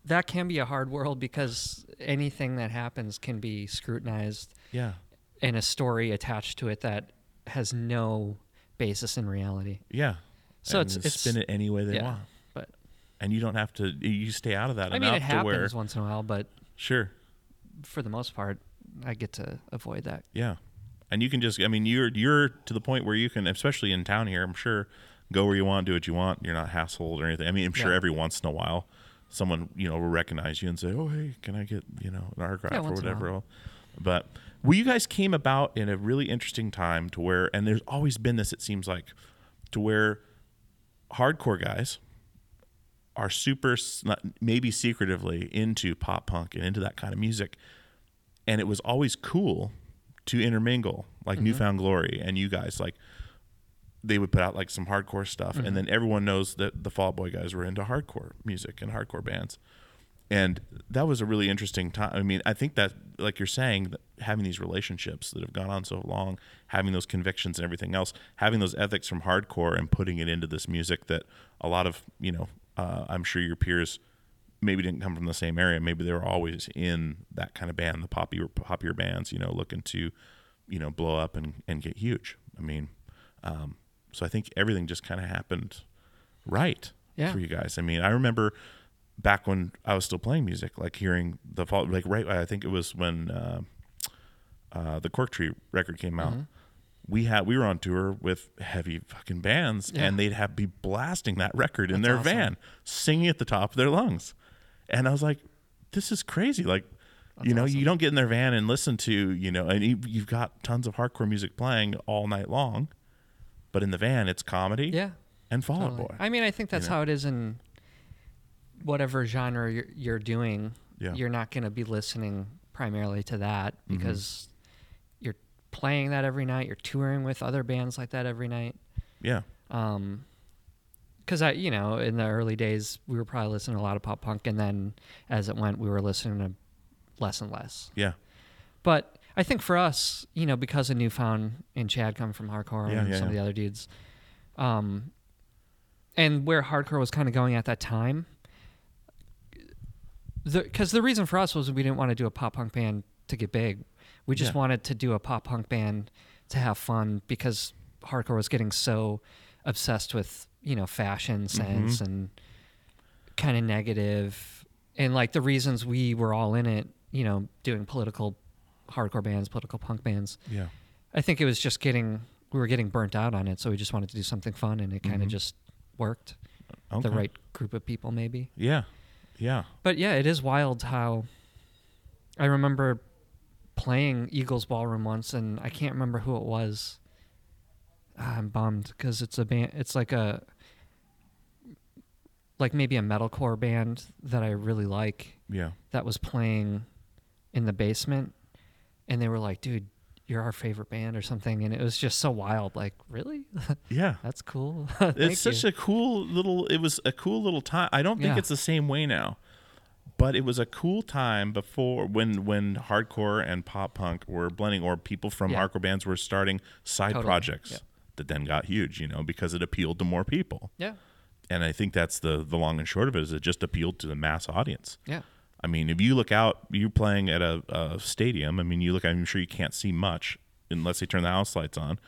that can be a hard world because anything that happens can be scrutinized Yeah, and a story attached to it that has no basis in reality. yeah. So And it's- it's- spin it any way they yeah, want, but and you don't have to. You stay out of that I mean enough it to happens where once in a while, but sure. For the most part, I get to avoid that. Yeah. And you can just I mean you're you're to the point where you can especially in town here, I'm sure, go where you want, do what you want. You're not hassled or anything. I mean, I'm sure Yeah. every once in a while someone, you know, will recognize you and say, "Oh, hey, can I get, you know, an autograph Yeah, or once in a whatever." But well, you guys came about in a really interesting time to where and there's always been this it seems like to where hardcore guys are super maybe secretively into pop punk and into that kind of music. And it was always cool to intermingle like mm-hmm. newfound glory and you guys like they would put out like some hardcore stuff and mm-hmm. then everyone knows that the fall boy guys were into hardcore music and hardcore bands. And that was a really interesting time i mean i think that like you're saying that having these relationships that have gone on so long having those convictions and everything else having those ethics from hardcore and putting it into this music that a lot of you know uh, i'm sure your peers maybe didn't come from the same area maybe they were always in that kind of band the popular popular bands you know looking to you know blow up and, and get huge i mean um, so i think everything just kind of happened right Yeah. for you guys i mean i remember back when i was still playing music like hearing the fall like right i think it was when uh, uh, the cork tree record came Mm-hmm. We had we were on tour with heavy fucking bands Yeah. and they'd have be blasting that record in their awesome. van singing at the top of their lungs and i was like this is crazy like you know, awesome. you don't get in their van and listen to, you know, and you, you've got tons of hardcore music playing all night long, but in the van it's comedy Yeah. and Fall Out totally. Boy. I mean, I think that's know? how it is in whatever genre you're, you're doing. Yeah. You're not going to be listening primarily to that Mm-hmm. because playing that every night. You're touring with other bands like that every night. yeah. Um, because I, you know, in the early days, we were probably listening to a lot of pop punk, and then as it went, we were listening to less and less. Yeah. But I think for us, you know, because of Newfound and Chad come from hardcore Yeah, and yeah, some of the other dudes, um, and where hardcore was kind of going at that time, because the, reason for us was we didn't want to do a pop punk band to get big. We just Yeah. wanted to do a pop punk band to have fun because hardcore was getting so obsessed with you know fashion Mm-hmm. sense and kind of negative and like the reasons we were all in it you know doing political hardcore bands political punk bands Yeah. i think it was just getting we were getting burnt out on it so we just wanted to do something fun and it kind of just worked Mm-hmm. Okay. the right group of people maybe Yeah. Yeah. but yeah it is wild how i remember playing eagles ballroom once and i can't remember who it was Ah, i'm bummed because it's a band it's like a like maybe a metalcore band that i really like Yeah. that was playing in the basement and they were like dude you're our favorite band or something and it was just so wild like really (laughs) Yeah. that's cool (laughs) it's such you. a cool little it was a cool little time i don't think Yeah. it's the same way now but it was a cool time before when when hardcore and pop punk were blending or people from Yeah. hardcore bands were starting side Totally. projects Yeah. that then got huge you know because it appealed to more people yeah and i think that's the the long and short of it is it just appealed to the mass audience yeah I mean, if you look out, you're playing at a, a stadium. I mean, you look. I'm sure you can't see much unless they turn the house lights on.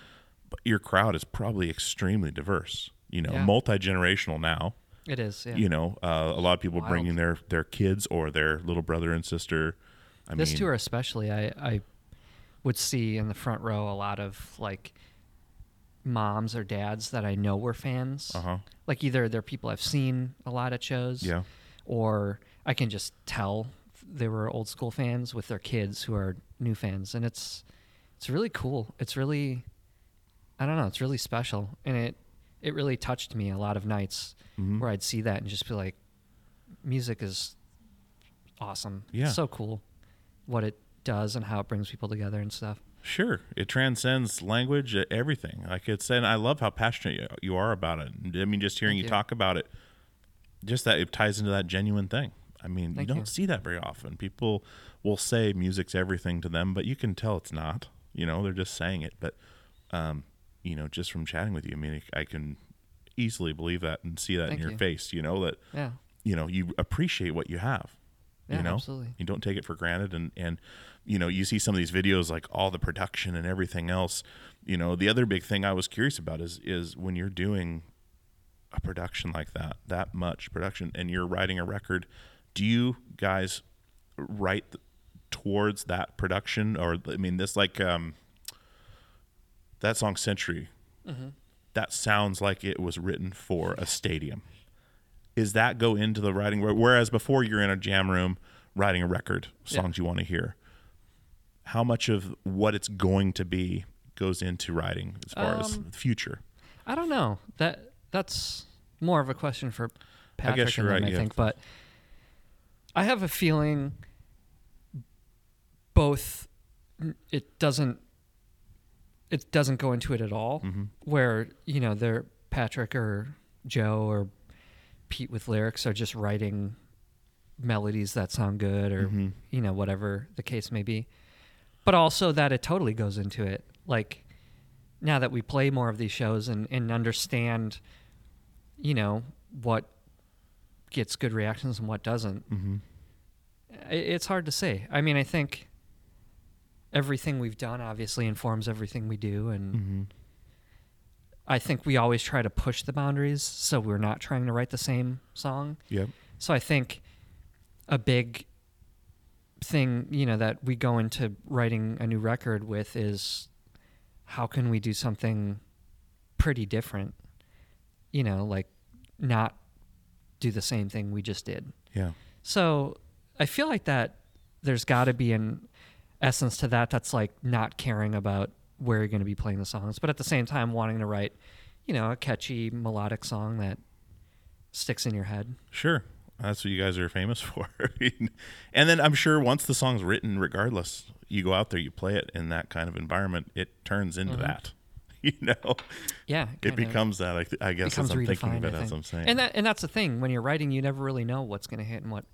But your crowd is probably extremely diverse. You know, Yeah. multi generational now. It is yeah You know, uh, a lot of people Wild. bringing their their kids or their little brother and sister. I this mean, tour especially I, I would see in the front row a lot of like moms or dads that i know were fans Uh-huh. like either they're people i've seen a lot at shows Yeah. or i can just tell they were old school fans with their kids who are new fans and it's it's really cool it's really i don't know it's really special and it it really touched me a lot of nights Mm-hmm. where i'd see that and just be like music is awesome Yeah. so cool what it does and how it brings people together and stuff Sure, it transcends language, uh, everything. Like it's, and I love how passionate you, you are about it. I mean, just hearing Thank you, you. talk about it, just that it ties into that genuine thing. I mean, Thank you don't you. see that very often. People will say music's everything to them, but you can tell it's not. You know, they're just saying it. But, um, you know, just from chatting with you, I mean, I can easily believe that and see that Thank in your you. face. You know that yeah you know you appreciate what you have Yeah, you know absolutely. you don't take it for granted and and you know you see some of these videos like all the production and everything else you know the other big thing i was curious about is is when you're doing a production like that that much production and you're writing a record do you guys write towards that production or i mean this like um that song century that sounds like it was written for a stadium is that go into the writing whereas before you're in a jam room writing a record songs you want to hear how much of what it's going to be goes into writing as far as Um, the future I don't know. That that's more of a question for I guess Patrick you're and them, right, I yeah. think. But I have a feeling both it doesn't it doesn't go into it at all. Mm-hmm. Where you know they're Patrick or Joe or Pete with lyrics are just writing melodies that sound good or Mm-hmm. you know whatever the case may be but also that it totally goes into it like now that we play more of these shows and, and understand you know what gets good reactions and what doesn't mm-hmm. it's hard to say i mean i think everything we've done obviously informs everything we do and Mm-hmm. i think we always try to push the boundaries so we're not trying to write the same song yep so I think a big thing, you know, that we go into writing a new record with is how can we do something pretty different? You know, like not do the same thing we just did. yeah So I feel like that there's got to be an essence to that that's like not caring about where you're going to be playing the songs, but at the same time wanting to write, you know, a catchy melodic song that sticks in your head. Sure. That's what you guys are famous (laughs) for. and then I'm sure once the song's written, regardless, you go out there, you play it in that kind of environment, it turns into mm-hmm. that. (laughs) You know, Yeah, it becomes that. I, th- I guess as I'm thinking of it as. I'm saying. and that and that's the thing when you're writing, you never really know what's going to hit and what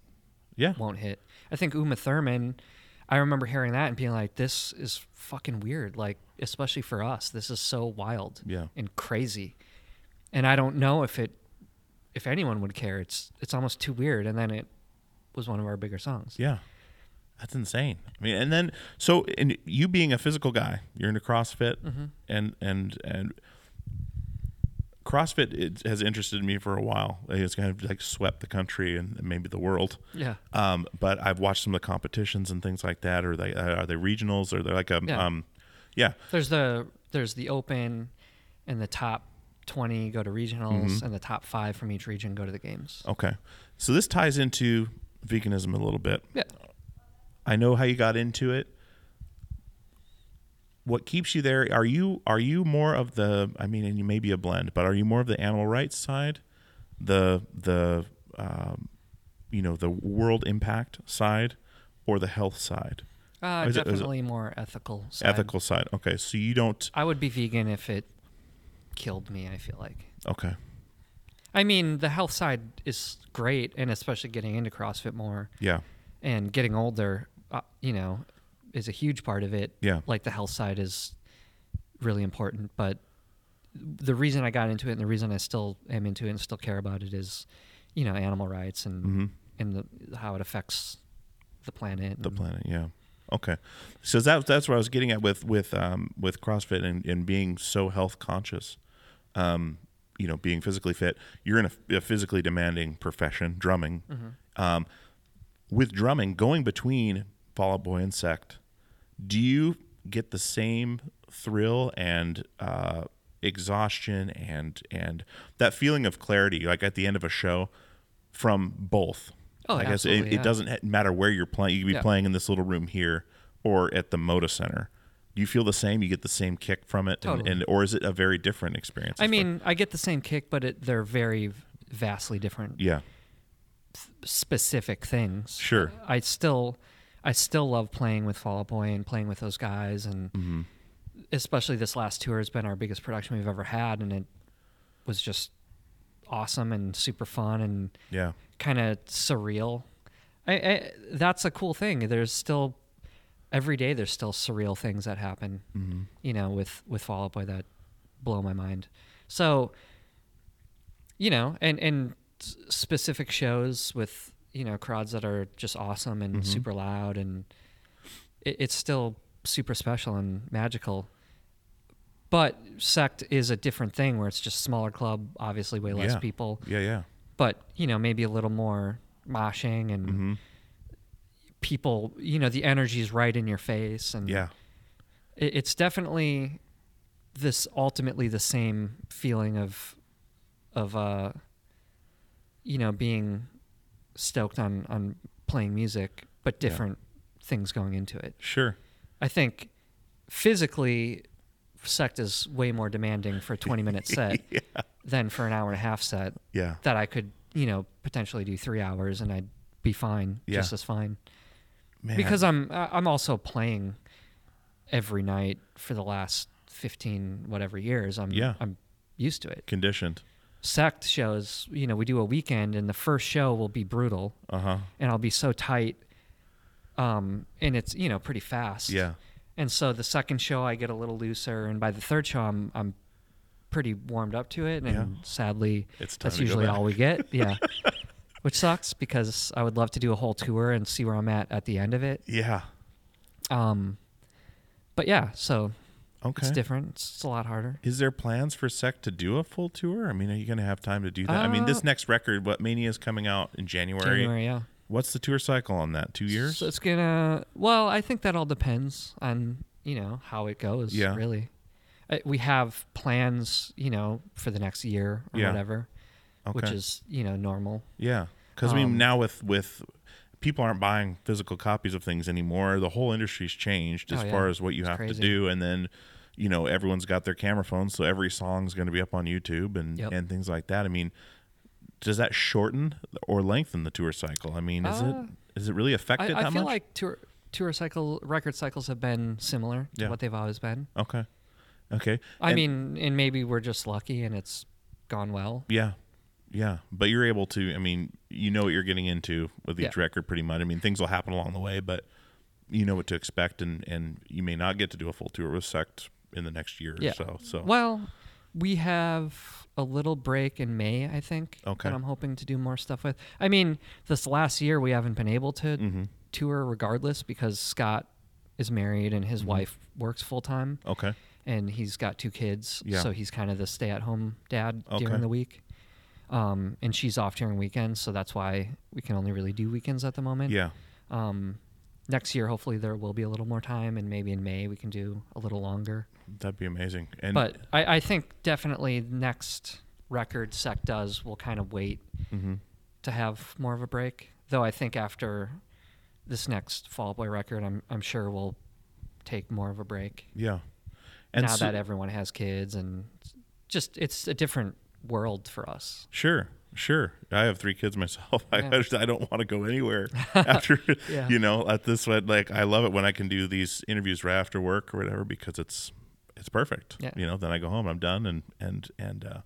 yeah, won't hit. I think Uma Thurman, I remember hearing that and being like, this is fucking weird. Like, especially for us, this is so wild Yeah. and crazy. And I don't know if it, if anyone would care. It's, it's almost too weird. And then it was one of our bigger songs. yeah, that's insane. I mean, and then so and you being a physical guy, you're into CrossFit, Mm-hmm. and and and CrossFit it has interested me for a while. It's kind of like swept the country and maybe the world. Yeah. Um, but I've watched some of the competitions and things like that. Are they uh, are they regionals? Or they're like a Yeah. um, yeah, There's the, there's the open and the top 20 go to regionals Mm-hmm. and the top five from each region go to the games. okay. So this ties into veganism a little bit. Yeah. I know how you got into it. What keeps you there? Are you are you more of the? I mean, and you may be a blend, but are you more of the animal rights side, the the um, you know the world impact side, or the health side, Uh, Is it- is it- definitely more ethical. Side. ethical side? Okay, so you don't. I would be vegan if it killed me, I feel like. Okay, I mean, the health side is great, and especially getting into CrossFit more yeah, and getting older, uh, you know, is a huge part of it. Yeah. Like the health side is really important. But the reason I got into it and the reason I still am into it and still care about it is, you know, animal rights and, Mhm. and the, how it affects the planet. the planet. Yeah. Okay, so that that's what I was getting at with with um, with CrossFit and, and being so health conscious. Um, you know, being physically fit. You're in a, a physically demanding profession, drumming. Um, with drumming, going between Fall Out Boy and Sect, do you get the same thrill and uh, exhaustion and and that feeling of clarity, like at the end of a show, from both? Oh, I guess it, absolutely, it doesn't matter where you're playing. You could be Yeah. playing in this little room here or at the Moda Center. Do you feel the same? You get the same kick from it, and, Totally. and or is it a very different experience? I mean, I get the same kick, but it, they're very vastly different. yeah, specific things. Sure. I still I still love playing with Fall Out Boy and playing with those guys and Mm-hmm. especially this last tour has been our biggest production we've ever had and it was just awesome and super fun and yeah, kind of surreal. I, I that's a cool thing. There's still every day there's still surreal things that happen. Mm-hmm. You know, with with Fall Out Boy that blow my mind. So, you know, and and specific shows with you know crowds that are just awesome and Mm-hmm. super loud and it, it's still super special and magical. But sect is a different thing where it's just smaller club, obviously way less Yeah. people yeah, yeah. but you know maybe a little more moshing and Mm-hmm. people you know the energy is right in your face and Yeah, it, it's definitely this ultimately the same feeling of of uh you know being stoked on on playing music but Yeah. different things going into it sure. i think physically sect is way more demanding for a 20 minute (laughs) set than for an hour and a half set Yeah, that I could, you know, potentially do three hours and I'd be fine, Yeah. just as fine. man. Because I'm I'm also playing every night for the last fifteen whatever years. I'm Yeah. I'm used to it. conditioned. Sect shows, you know, we do a weekend and the first show will be brutal Uh huh. and I'll be so tight. Um, and it's you know pretty fast. Yeah. And so the second show I get a little looser, and by the third show I'm I'm pretty warmed up to it, and Yeah. sadly It's that's usually all we get. (laughs) Yeah, which sucks because I would love to do a whole tour and see where I'm at at the end of it. Yeah. Um, but yeah, so Okay. it's different. It's, a lot harder. Is there plans for Sect to do a full tour? I mean, are you going to have time to do that? I mean, this Uh, next record, what Mania is coming out in January. January, yeah. What's the tour cycle on that? Two years? So it's gonna. Well, I think that all depends on you know how it goes. Yeah. Really, uh, we have plans, you know, for the next year or Yeah. whatever, which Okay. is you know normal. Yeah, because I mean Um, now with with people aren't buying physical copies of things anymore. The whole industry's changed as Oh, yeah. far as what you It's have to do, and then you know everyone's got their camera phones, so every song's going to be up on YouTube and Yep. and things like that. I mean, does that shorten or lengthen the tour cycle? I mean, is Uh, it is it really affected I that feel much? like tour tour cycle record cycles have been similar to Yeah. what they've always been. okay, okay. I And- mean, and maybe we're just lucky and it's gone well. Yeah. Yeah. But you're able to, I mean, you know what you're getting into with each Yeah. record pretty much. I mean, things will happen along the way, but you know what to expect and, and you may not get to do a full tour with Sect in the next year Yeah. or so. So Well, we have a little break in May, I think. Okay. That I'm hoping to do more stuff with. I mean, this last year we haven't been able to Mm-hmm. tour regardless because Scott is married and Mm-hmm. his wife works full time Okay. and he's got two kids. Yeah. So he's kind of the stay at home dad Okay. during the week. Um, and she's off during weekends, so that's why we can only really do weekends at the moment. Yeah. Um, next year, hopefully, there will be a little more time, and maybe in May we can do a little longer. That'd be amazing. And But I, I think definitely next record Sect does will kind of wait Mm-hmm. to have more of a break. Though I think after this next Fall Boy record, I'm I'm sure we'll take more of a break. yeah. And now so- that everyone has kids and just it's a different world for us. Sure, sure. I have three kids myself. (laughs) I, Yeah. I don't want to go anywhere (laughs) after, Yeah. you know, at this one. Like, I love it when I can do these interviews right after work or whatever because it's it's perfect. Yeah. You know, then I go home, I'm done, and and and uh,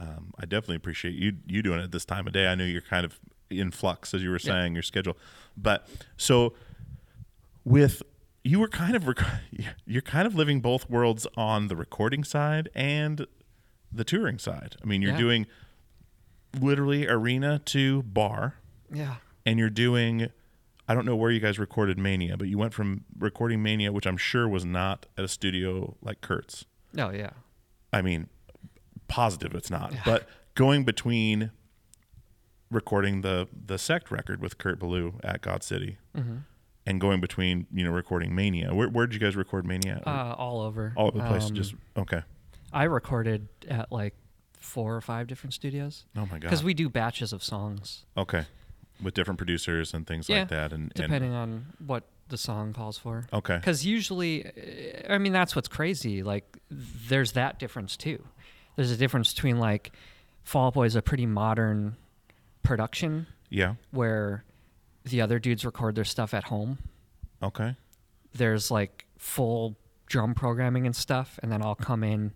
um, I definitely appreciate you you doing it this time of day. I know you're kind of in flux as you were Yeah. saying your schedule, but so with you were kind of rec- (laughs) you're kind of living both worlds on the recording side and the touring side. I mean, you're Yeah. doing literally arena to bar Yeah. and you're doing I don't know where you guys recorded Mania, but you went from recording Mania, which I'm sure was not at a studio like Kurt's. No, yeah. I mean, positive it's not. But going between recording the the Sect record with Kurt Ballou at God City Mm-hmm. and going between, you know, recording Mania. Where where did you guys record Mania? Uh, all over. All over the place. Um, just okay. I recorded at like four or five different studios. Oh my god. Because we do batches of songs. Okay. With different producers and things yeah. like that and, and depending on what the song calls for. Okay. Because usually, I mean, that's what's crazy. Like, there's that difference too. There's a difference between like Fall Out Boy is a pretty modern production Yeah. where the other dudes record their stuff at home. Okay. There's like full drum programming and stuff, and then I'll come in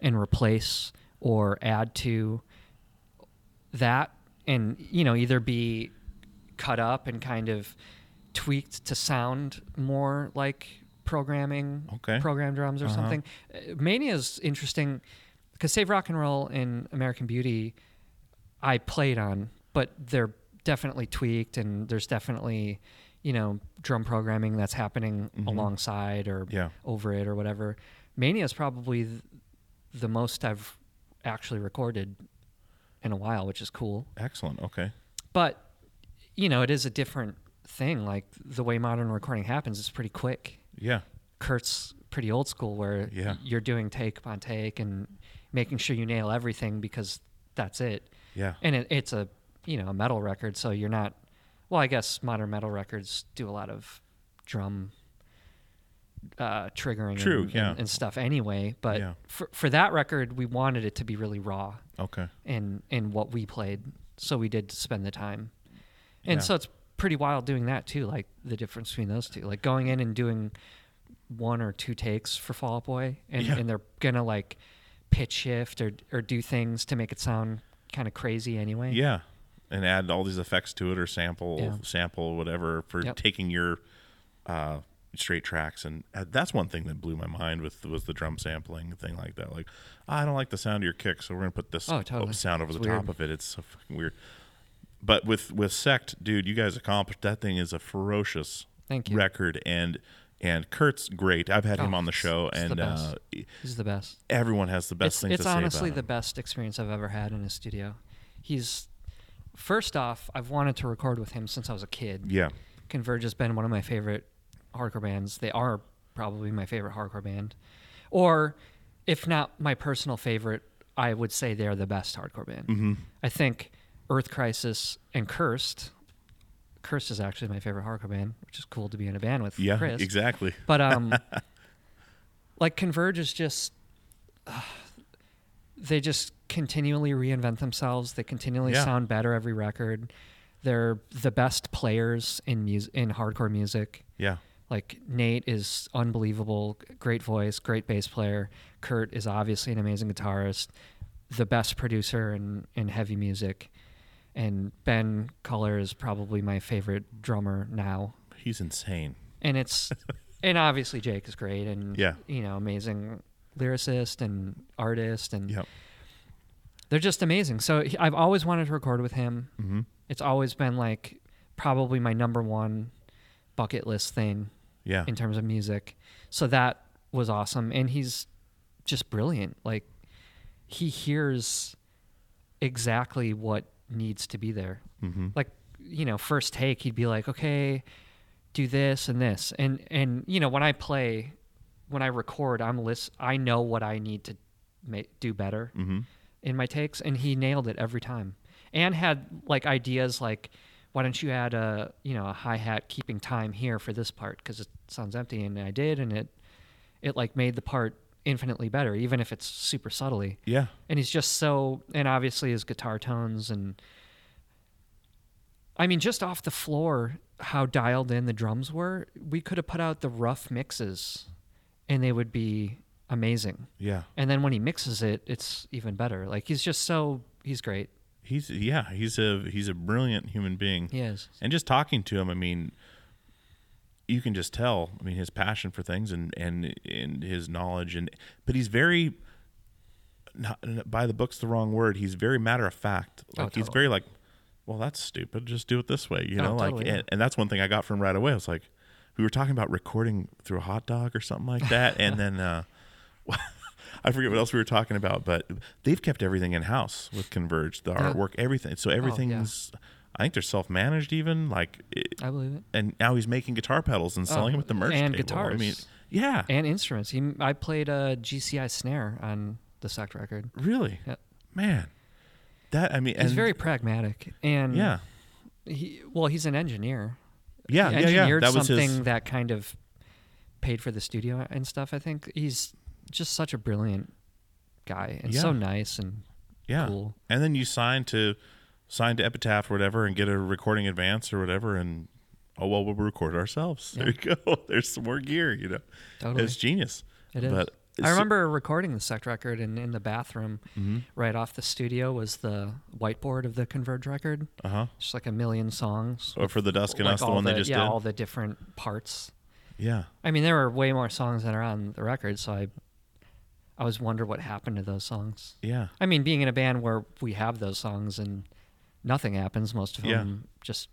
and replace or add to that, and you know, either be cut up and kind of tweaked to sound more like programming, Okay. program drums or Uh-huh. something. Uh, Mania is interesting because Save Rock and Roll and American Beauty, I played on, but they're definitely tweaked and there's definitely, you know, drum programming that's happening alongside or Yeah. over it or whatever. Mania is probably th- the most I've actually recorded in a while, which is cool. Excellent. Okay. But you know, it is a different thing. Like the way modern recording happens is pretty quick. Yeah. Kurt's pretty old school, where Yeah. you're doing take upon take and making sure you nail everything because that's it. Yeah. And it, it's a you know a metal record, so you're not. Well, I guess modern metal records do a lot of drum uh, triggering True, and, yeah. and, and stuff anyway. But Yeah. for for that record, we wanted it to be really raw Okay. in in what we played, so we did spend the time. And Yeah. so it's pretty wild doing that too, like the difference between those two. Like going in and doing one or two takes for Fall Out Boy and, Yeah. and they're gonna like pitch shift or or do things to make it sound kind of crazy anyway. Yeah. And add all these effects to it or sample Yeah. sample whatever for Yep. taking your uh, straight tracks and uh, that's one thing that blew my mind with was the drum sampling thing like that. Like I don't like the sound of your kick, so we're gonna put this Oh, totally. sound over It's the top of it. It's so fucking weird. But with with Sect, dude, you guys accomplished that thing is a ferocious Thank you. record and and Kurt's great. I've had him Oh, on the show the and best. uh, He's the best. everyone has the best it's things it's to say honestly the him. best experience I've ever had in a studio. He's first off, I've wanted to record with him since I was a kid. Yeah. Converge has been one of my favorite hardcore bands. They are probably my favorite hardcore band. Or if not my personal favorite, I would say they're the best hardcore band. Mm-hmm. I think Earth Crisis and Cursed Cursed is actually my favorite hardcore band, which is cool to be in a band with Yeah, Chris. exactly. But um, (laughs) like Converge is just uh, they just continually reinvent themselves. They continually Yeah. sound better every record. They're the best players in music in hardcore music. Yeah. Like Nate is unbelievable, great voice, great bass player. Kurt is obviously an amazing guitarist, the best producer in, in heavy music. And Ben Koller is probably my favorite drummer now. He's insane. And it's (laughs) and obviously Jake is great and Yeah. you know, amazing lyricist and artist and Yep. they're just amazing. So he- I've always wanted to record with him. hmm It's always been like probably my number one bucket list thing Yeah. in terms of music. So that was awesome. And he's just brilliant. Like he hears exactly what needs to be there. hmm Like, you know, first take, he'd be like, okay, do this and this. And, and, you know, when I play, when I record, I'm list, I know what I need to make, do better hmm in my takes and he nailed it every time and had like ideas like why don't you add a you know a hi-hat keeping time here for this part because it sounds empty and i did and it it like made the part infinitely better even if it's super subtly Yeah. and he's just so and obviously his guitar tones and i mean just off the floor how dialed in the drums were we could have put out the rough mixes and they would be amazing Yeah. and then when he mixes it it's even better like he's just so he's great He's yeah. He's a he's a brilliant human being. he is And just talking to him, I mean, you can just tell. I mean, his passion for things and and and his knowledge and but he's very not by the book's the wrong word. He's very matter of fact. Oh, Like he's very like, well, that's stupid. Just do it this way. You Oh, know, like totally, yeah. and, and that's one thing I got from right away. I was like, we were talking about recording through a hot dog or something like that, and (laughs) then. uh (laughs) I forget what else we were talking about, but they've kept everything in house with Converge, the Yeah. artwork, everything. So everything's, I think they're self managed even. Like, it, i believe it and now he's making guitar pedals and selling oh, them at the merch Oh, and table. guitars. I mean, yeah, and instruments he i played uh, a gci snare on the sect record really, Yep. man. That I mean, he's very pragmatic and yeah, he well he's an engineer yeah, he yeah, yeah. engineered That was something his. that kind of paid for the studio and stuff i think he's just such a brilliant guy and so nice and yeah, cool. and then you signed to sign to Epitaph or whatever, and get a recording advance or whatever, and oh well, we'll record ourselves. There you go. (laughs) There's some more gear. You know, Totally. it's genius. It is. But I remember recording the sect record, and in the bathroom, Mm-hmm. right off the studio, was the whiteboard of the Converge record. Uh huh. Just like a million songs. Or for the Dusk and like Us, the one they just yeah, did. all the different parts. yeah. I mean, there were way more songs than are on the record, so I, I was wonder what happened to those songs. Yeah. I mean, being in a band where we have those songs and nothing happens, most of Yeah. them just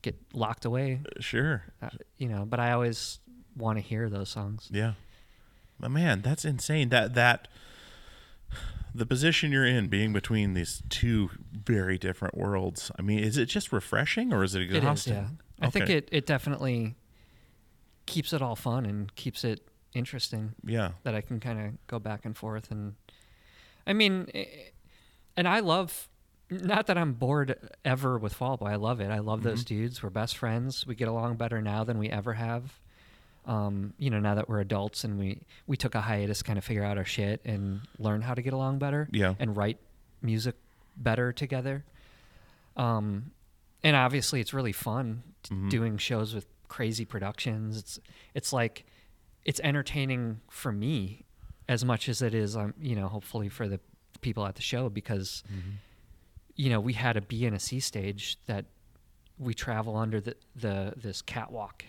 get locked away, Sure. uh, you know. But I always want to hear those songs. Yeah. But man, that's insane. That that the position you're in being between these two very different worlds. I mean, is it just refreshing or is it It is, exhausting? yeah. I think it, it definitely keeps it all fun and keeps it interesting Yeah. that I can kind of go back and forth. And I mean, eh, and I love, not that I'm bored ever with Fall Boy. I love it. I love those Mm-hmm. dudes. We're best friends. We get along better now than we ever have. Um, you know, now that we're adults and we, we took a hiatus, kind of figure out our shit and learn how to get along better Yeah. and write music better together. Um, and obviously it's really fun t- Mm-hmm. doing shows with crazy productions. It's it's like it's entertaining for me as much as it is, um, you know, hopefully for the people at the show because Mm-hmm. You know we had a B and a C stage that we travel under the the this catwalk.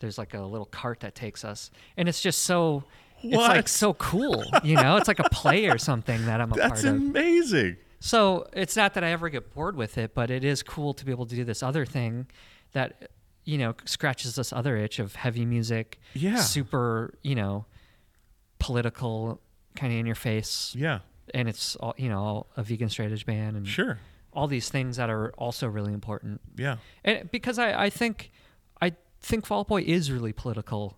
There's like a little cart that takes us, and it's just so. It's like so cool, you know. It's like a play or something that I'm a That's part of. That's amazing. So it's not that I ever get bored with it, but it is cool to be able to do this other thing that you know scratches this other itch of heavy music, Yeah. super, you know, political, kind of in your face, Yeah. And it's all you know, a vegan straight edge band, and Sure. all these things that are also really important. Yeah. And because I, I think, I think Fall Out Boy is really political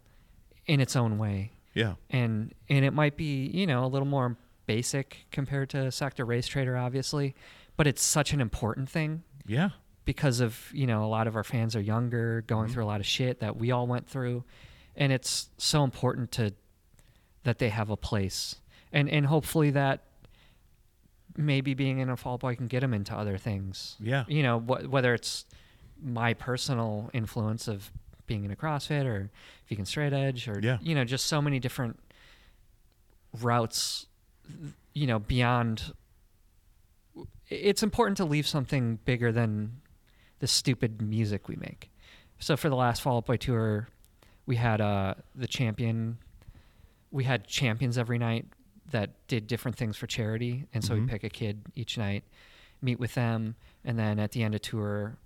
in its own way Yeah. and and it might be you know a little more basic compared to Sect or Racetraitor obviously but it's such an important thing Yeah. because of you know a lot of our fans are younger, going Mm-hmm. through a lot of shit that we all went through, and it's so important to that they have a place, and and hopefully that maybe being in a Fall Boy can get them into other things. Yeah. you know wh- whether it's my personal influence of being in a CrossFit or vegan straight edge or Yeah. you know just so many different routes you know beyond it's important to leave something bigger than the stupid music we make so for the last fall out boy tour we had uh the champion we had champions every night that did different things for charity. And so we pick a kid each night meet with them and then at the end of tour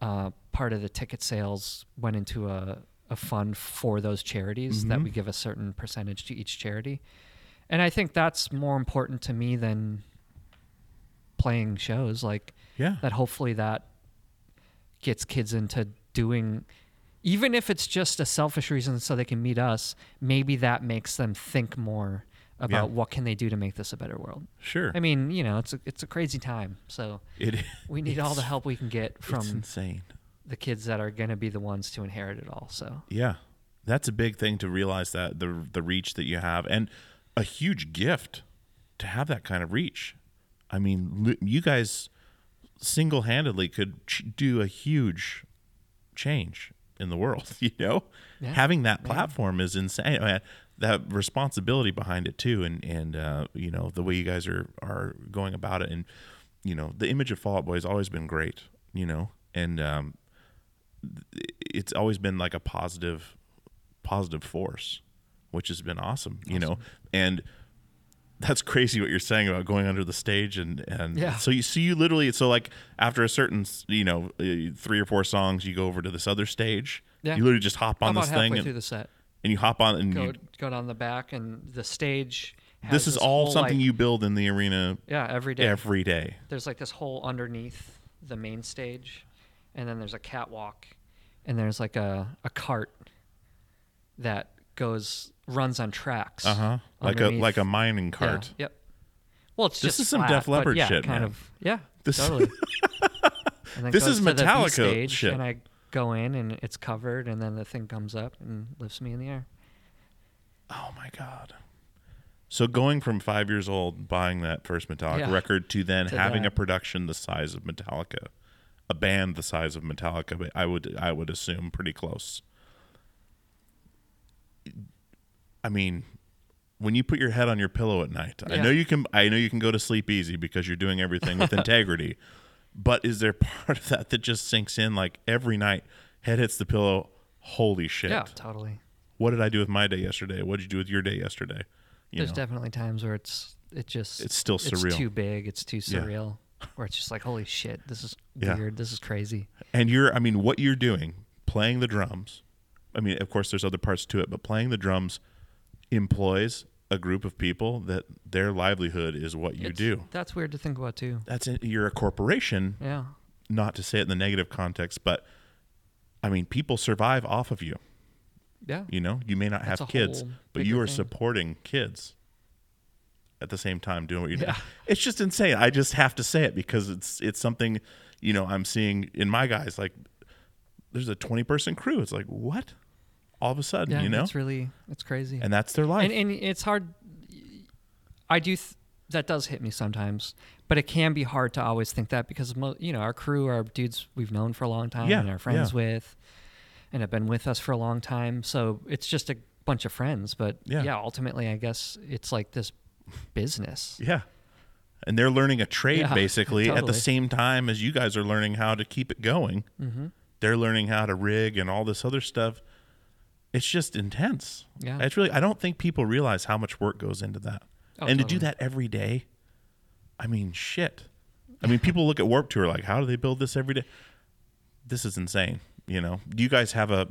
uh, part of the ticket sales went into a, a fund for those charities that we give a certain percentage to each charity. And i think that's more important to me than playing shows. Like Yeah. that hopefully that gets kids into doing even if it's just a selfish reason so they can meet us maybe that makes them think more about Yeah. what can they do to make this a better world Sure. i mean you know it's a, it's a crazy time so it, we need all the help we can get from insane. the kids that are going to be the ones to inherit it all so Yeah, that's a big thing to realize that the the reach that you have, and a huge gift to have that kind of reach. I mean, you guys single handedly could ch- do a huge change in the world. (laughs) You know, Yeah. having that platform is insane. I mean, that responsibility behind it too, and and uh, you know the way you guys are are going about it, and you know the image of Fall Out Boy has always been great. You know, and um, it's always been like a positive positive force which has been awesome, you know and that's crazy what you're saying about going under the stage and and Yeah. so you see you literally so like after a certain you know uh, three or four songs you go over to this other stage Yeah. you literally just hop on this thing through and, the set and you hop on and go you, go down the back and the stage has this is all whole, something like- you build in the arena yeah every day. every day. There's like this hole underneath the main stage and then there's a catwalk and there's like a, a cart that goes runs on tracks uh-huh. Like a like a mining Yeah, cart. yep. Well it's This just is some Def Leppard yeah, shit, kind man. of yeah This- totally. (laughs) This is to the B Metallica stage shit. and i go in and it's covered and then the thing comes up and lifts me in the air Oh my god. So going from five years old buying that first Metallica Yeah. record to then To having a production the size of Metallica, a band the size of Metallica, but I would I would assume pretty close. I mean, when you put your head on your pillow at night, I know you can I know you can go to sleep easy because you're doing everything with (laughs) integrity. But is there (laughs) part of that that just sinks in like every night, head hits the pillow, holy shit. yeah totally What did I do with my day yesterday? What did you do with your day yesterday? You There's know? definitely times where it's it just It's still surreal. It's too big. It's too Yeah. surreal. Where it's just like, holy shit, this is Yeah. weird. This is crazy. And you're, I mean, what you're doing, playing the drums. I mean, of course, there's other parts to it, but playing the drums employs a group of people that their livelihood is what you It's- do. That's weird to think about too. That's. You're a corporation, Yeah. not to say it in the negative context, but I mean, people survive off of you. Yeah. You know, you may not That's have kids, but you are thing. supporting kids at the same time doing what you're doing. It's just insane. I just have to say it because it's it's something, you know, I'm seeing in my guys like there's a 20 person crew. It's like, what? All of a sudden, Yeah. you know? It's really it's crazy. and that's their life. and, and it's hard. I do. Th- that does hit me sometimes, but it can be hard to always think that because you know our crew are dudes we've known for a long time Yeah, and are friends yeah. with, and have been with us for a long time. So it's just a bunch of friends. But Yeah. yeah, ultimately, I guess it's like this business. yeah. And they're learning a trade Yeah, (laughs) basically at the same time as you guys are learning how to keep it going. Mm-hmm. They're learning how to rig and all this other stuff. It's just intense. Yeah. It's really, I don't think people realize how much work goes into that. Oh, and to do that every day, I mean, shit. I mean, people look at Warped Tour like, how do they build this every day? This is insane. You know, do you guys have a?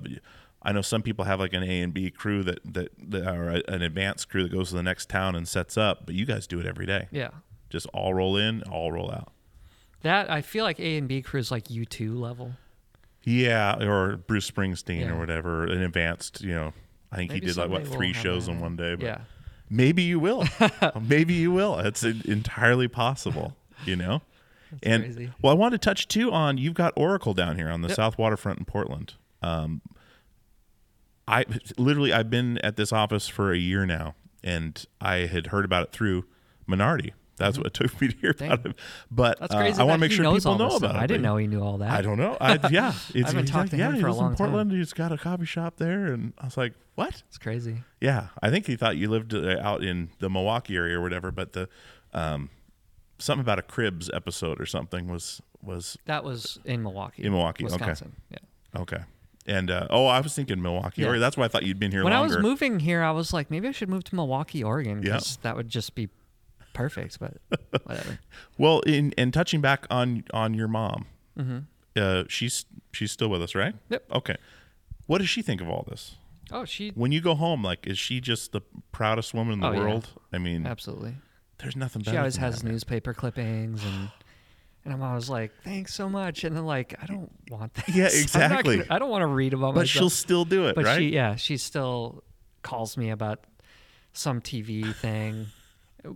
I know some people have like an A and B crew that that, that are a- an advanced crew that goes to the next town and sets up, but you guys do it every day. Yeah. Just all roll in, all roll out. That I feel like A and B crew is like U two level. Yeah, or Bruce Springsteen Yeah. or whatever, an advanced. You know, I think Maybe he did like what three shows in one day. But Yeah. maybe you will. (laughs) (laughs) maybe you will. It's entirely possible. You know, and crazy. well, I wanted to touch too on you've got Oracle down here on the Yep. South Waterfront in Portland. Um, I literally I've been at this office for a year now, and I had heard about it through Minardi. That's what took me to hear about him. But That's uh, crazy. I want to make sure people know about it. I didn't know he knew all that. I don't know. I, (laughs) yeah, it's, haven't he's talked like, to him yeah, for a long in time. Portland. He's got a coffee shop there, and I was like, what? It's crazy. Yeah, I think he thought you lived uh, out in the Milwaukee area or whatever. But the um, something about a Cribs episode or something was was That was in Milwaukee. In Milwaukee, okay. Wisconsin. Yeah. okay. And uh, oh, I was thinking Milwaukee. Yeah. Or that's why I thought you'd been here When I was moving here, I was like, maybe I should move to Milwaukee, Oregon, Yeah. that would just be perfect. But (laughs) whatever. well, in and touching back on on your mom, Mm-hmm. uh, she's she's still with us, right? Yep. Okay. What does she think of all this? Oh, she When you go home, like, is she just the proudest woman in the Oh, yeah. world? I mean, absolutely. there's nothing better. She always than has that, man. newspaper clippings and. And I'm always like, thanks so much. And then like, I don't want that. Yeah, (laughs) exactly. I don't want to read about But myself. she'll still do it, But right? she, yeah, she still calls me about some TV thing.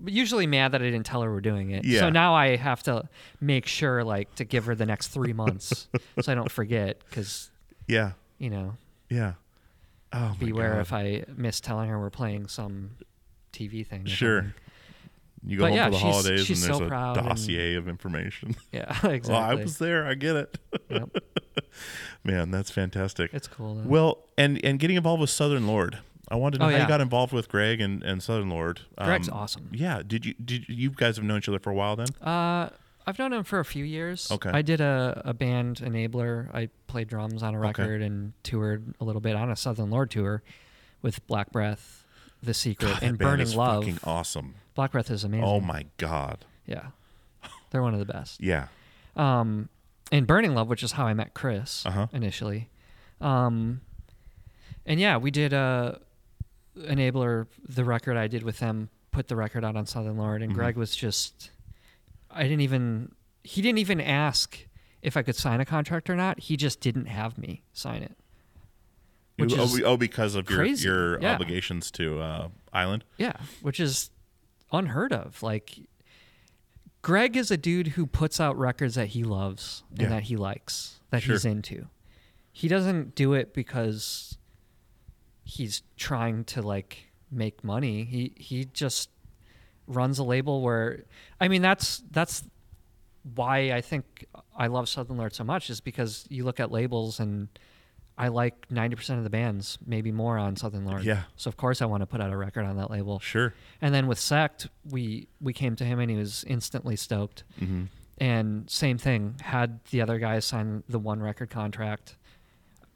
Usually mad that I didn't tell her we're doing it. Yeah. So now I have to make sure, like, to give her the next three months, (laughs) so I don't forget. Because yeah. you know, Yeah. Oh, beware if I miss telling her we're playing some TV thing. Sure. You go But home yeah, for the she's- holidays she's and there's so a proud and- dossier of information. (laughs) Yeah, (laughs) well, exactly. I was there. I get it. Yep. Man, that's fantastic. It's cool. Though. Well, and and getting involved with Southern Lord. I wanted to know Oh, how you got involved with Greg and, and Southern Lord. Greg's Um, awesome. Yeah. Did you did you guys have known each other for a while then? Uh, I've known him for a few years. Okay. I did a, a band enabler. I played drums on a record and toured a little bit on a Southern Lord tour with Black Breath, The Secret, God, and Burning is Love. Fucking awesome. Black Breath is amazing. Oh my god. Yeah, they're one of the best. Yeah. Um, and Burning Love, which is how I met Chris Uh-huh. initially. Um, and yeah, we did a enabler. The record I did with them put the record out on Southern Lord, Mm-hmm. and Greg was just. I didn't even. He didn't even ask if I could sign a contract or not. He just didn't have me sign it. Which oh, is oh, because of your your Yeah. obligations to uh, Island. Yeah, which is unheard of. Like Greg is a dude who puts out records that he loves and Yeah. that he likes, that Sure. he's into. He doesn't do it because he's trying to like make money. He he just runs a label where I mean that's that's why I think I love Southern Lord so much is because you look at labels and I like 90% of the bands, maybe more on Southern Lord. Yeah. So of course I want to put out a record on that label. Sure. And then with Sect, we we came to him and he was instantly stoked. Mm-hmm. And same thing, had the other guys sign the one record contract.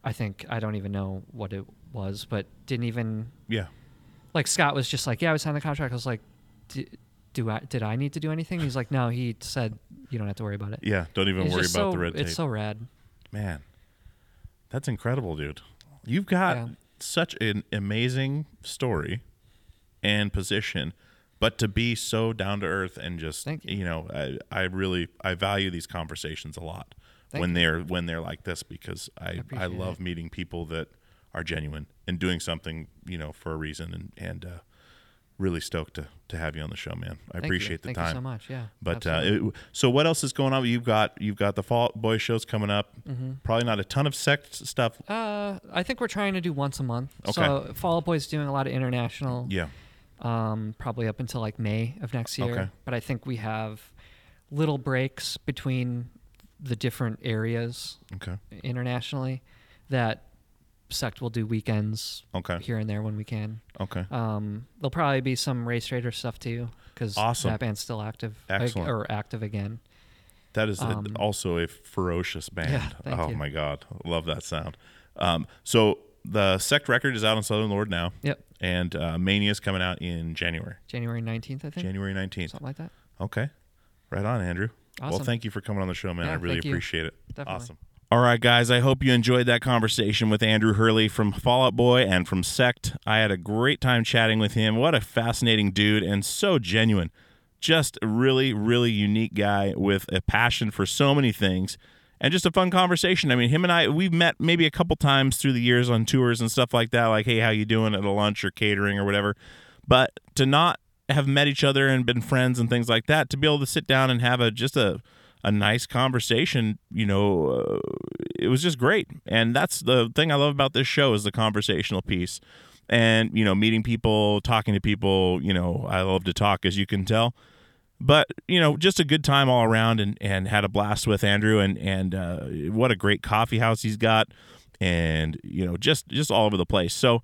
I think I don't even know what it was, but didn't even Yeah. like Scott was just like, "Yeah, I was signed the contract." I was like, "D- "Do I did I need to do anything?" He's like, "No." He said, "You don't have to worry about it." Yeah. Don't even It's worry about so- the red tape. It's so rad. Man, that's incredible, dude. You've got Yeah. such an amazing story and position, but to be so down to earth and just Thank you. know, I, I really I value these conversations a lot Thank when you. they're when they're like this because I I, appreciate love it. meeting people that are genuine and doing something you know for a reason and and uh, really stoked to to have you on the show, man. I Thank you. appreciate the Thank time. you so much. Yeah. But uh, it, so what else is going on? You've got you've got the Fall Boy shows coming up. Mm-hmm. Probably not a ton of sect stuff. Uh, I think we're trying to do once a month. Okay. So Fall Boy's doing a lot of international. Yeah. Um, probably up until like May of next year. Okay. But I think we have little breaks between the different areas Okay. internationally that Sect will do weekends Okay. here and there when we can. Okay. Um, there'll probably be some Racetraitor stuff too because Awesome. that band's still active Excellent. or active again. That is um, also a ferocious (laughs) band. Yeah, oh you. my god, love that sound. Um, so the Sect record is out on Southern Lord now. Yep. And uh, Mania is coming out in January, January 19th, I think. January nineteenth. Something like that. Okay. Right on, Andrew. Well, thank you for coming on the show, man. Yeah, I really appreciate it. Definitely. Awesome. All right, guys. I hope you enjoyed that conversation with Andrew Hurley from Fall Out Boy and from Sect. I had a great time chatting with him. What a fascinating dude and so genuine. Just a really, really unique guy with a passion for so many things and just a fun conversation. I mean, him and I, we've met maybe a couple times through the years on tours and stuff like that, like, hey, how you doing at a lunch or catering or whatever. But to not have met each other and been friends and things like that, to be able to sit down and have a just a a nice conversation. You know, uh, it was just great, and that's the thing I love about this show is the conversational piece, and you know, meeting people, talking to people. You know, I love to talk, as you can tell. But you know, just a good time all around, and, and had a blast with Andrew, and and uh, what a great coffee house he's got, and you know, just just all over the place. So,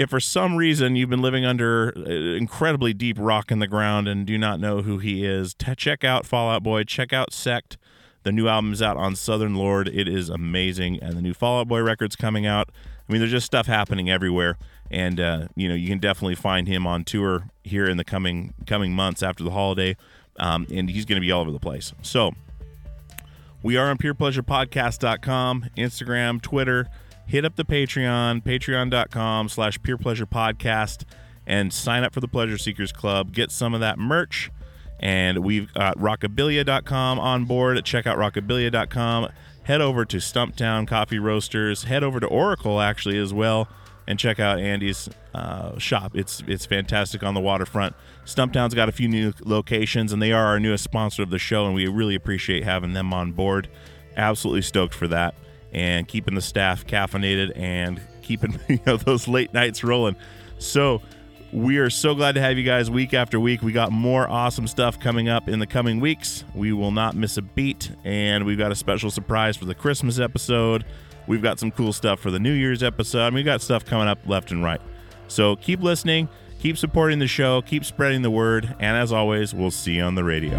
if for some reason you've been living under uh, incredibly deep rock in the ground and do not know who he is, t- check out Fall Out Boy, check out Sect. The new album is out on Southern Lord. It is amazing, and the new Fall Out Boy record's coming out. I mean, there's just stuff happening everywhere, and uh, you know you can definitely find him on tour here in the coming coming months after the holiday, um, and he's going to be all over the place. So we are on PeerPleasurePodcast.com, Instagram, Twitter. Hit up the Patreon, patreon.com slash peerpleasurepodcast, and sign up for the Pleasure Seekers Club. Get some of that merch. And we've got rockabilia.com on board. Check out rockabilia.com. Head over to Stumptown Coffee Roasters. Head over to Oracle, actually, as well, and check out Andy's uh, shop. It's it's fantastic on the waterfront. Stumptown's got a few new locations, and they are our newest sponsor of the show, and we really appreciate having them on board. Absolutely stoked for that, and keeping the staff caffeinated and keeping (laughs) you know those late nights rolling. So we are so glad to have you guys week after week. We got more awesome stuff coming up in the coming weeks. We will not miss a beat, and we've got a special surprise for the Christmas episode. We've got some cool stuff for the New Year's episode. We've got stuff coming up left and right. So keep listening, keep supporting the show, keep spreading the word, and as always, we'll see you on the radio.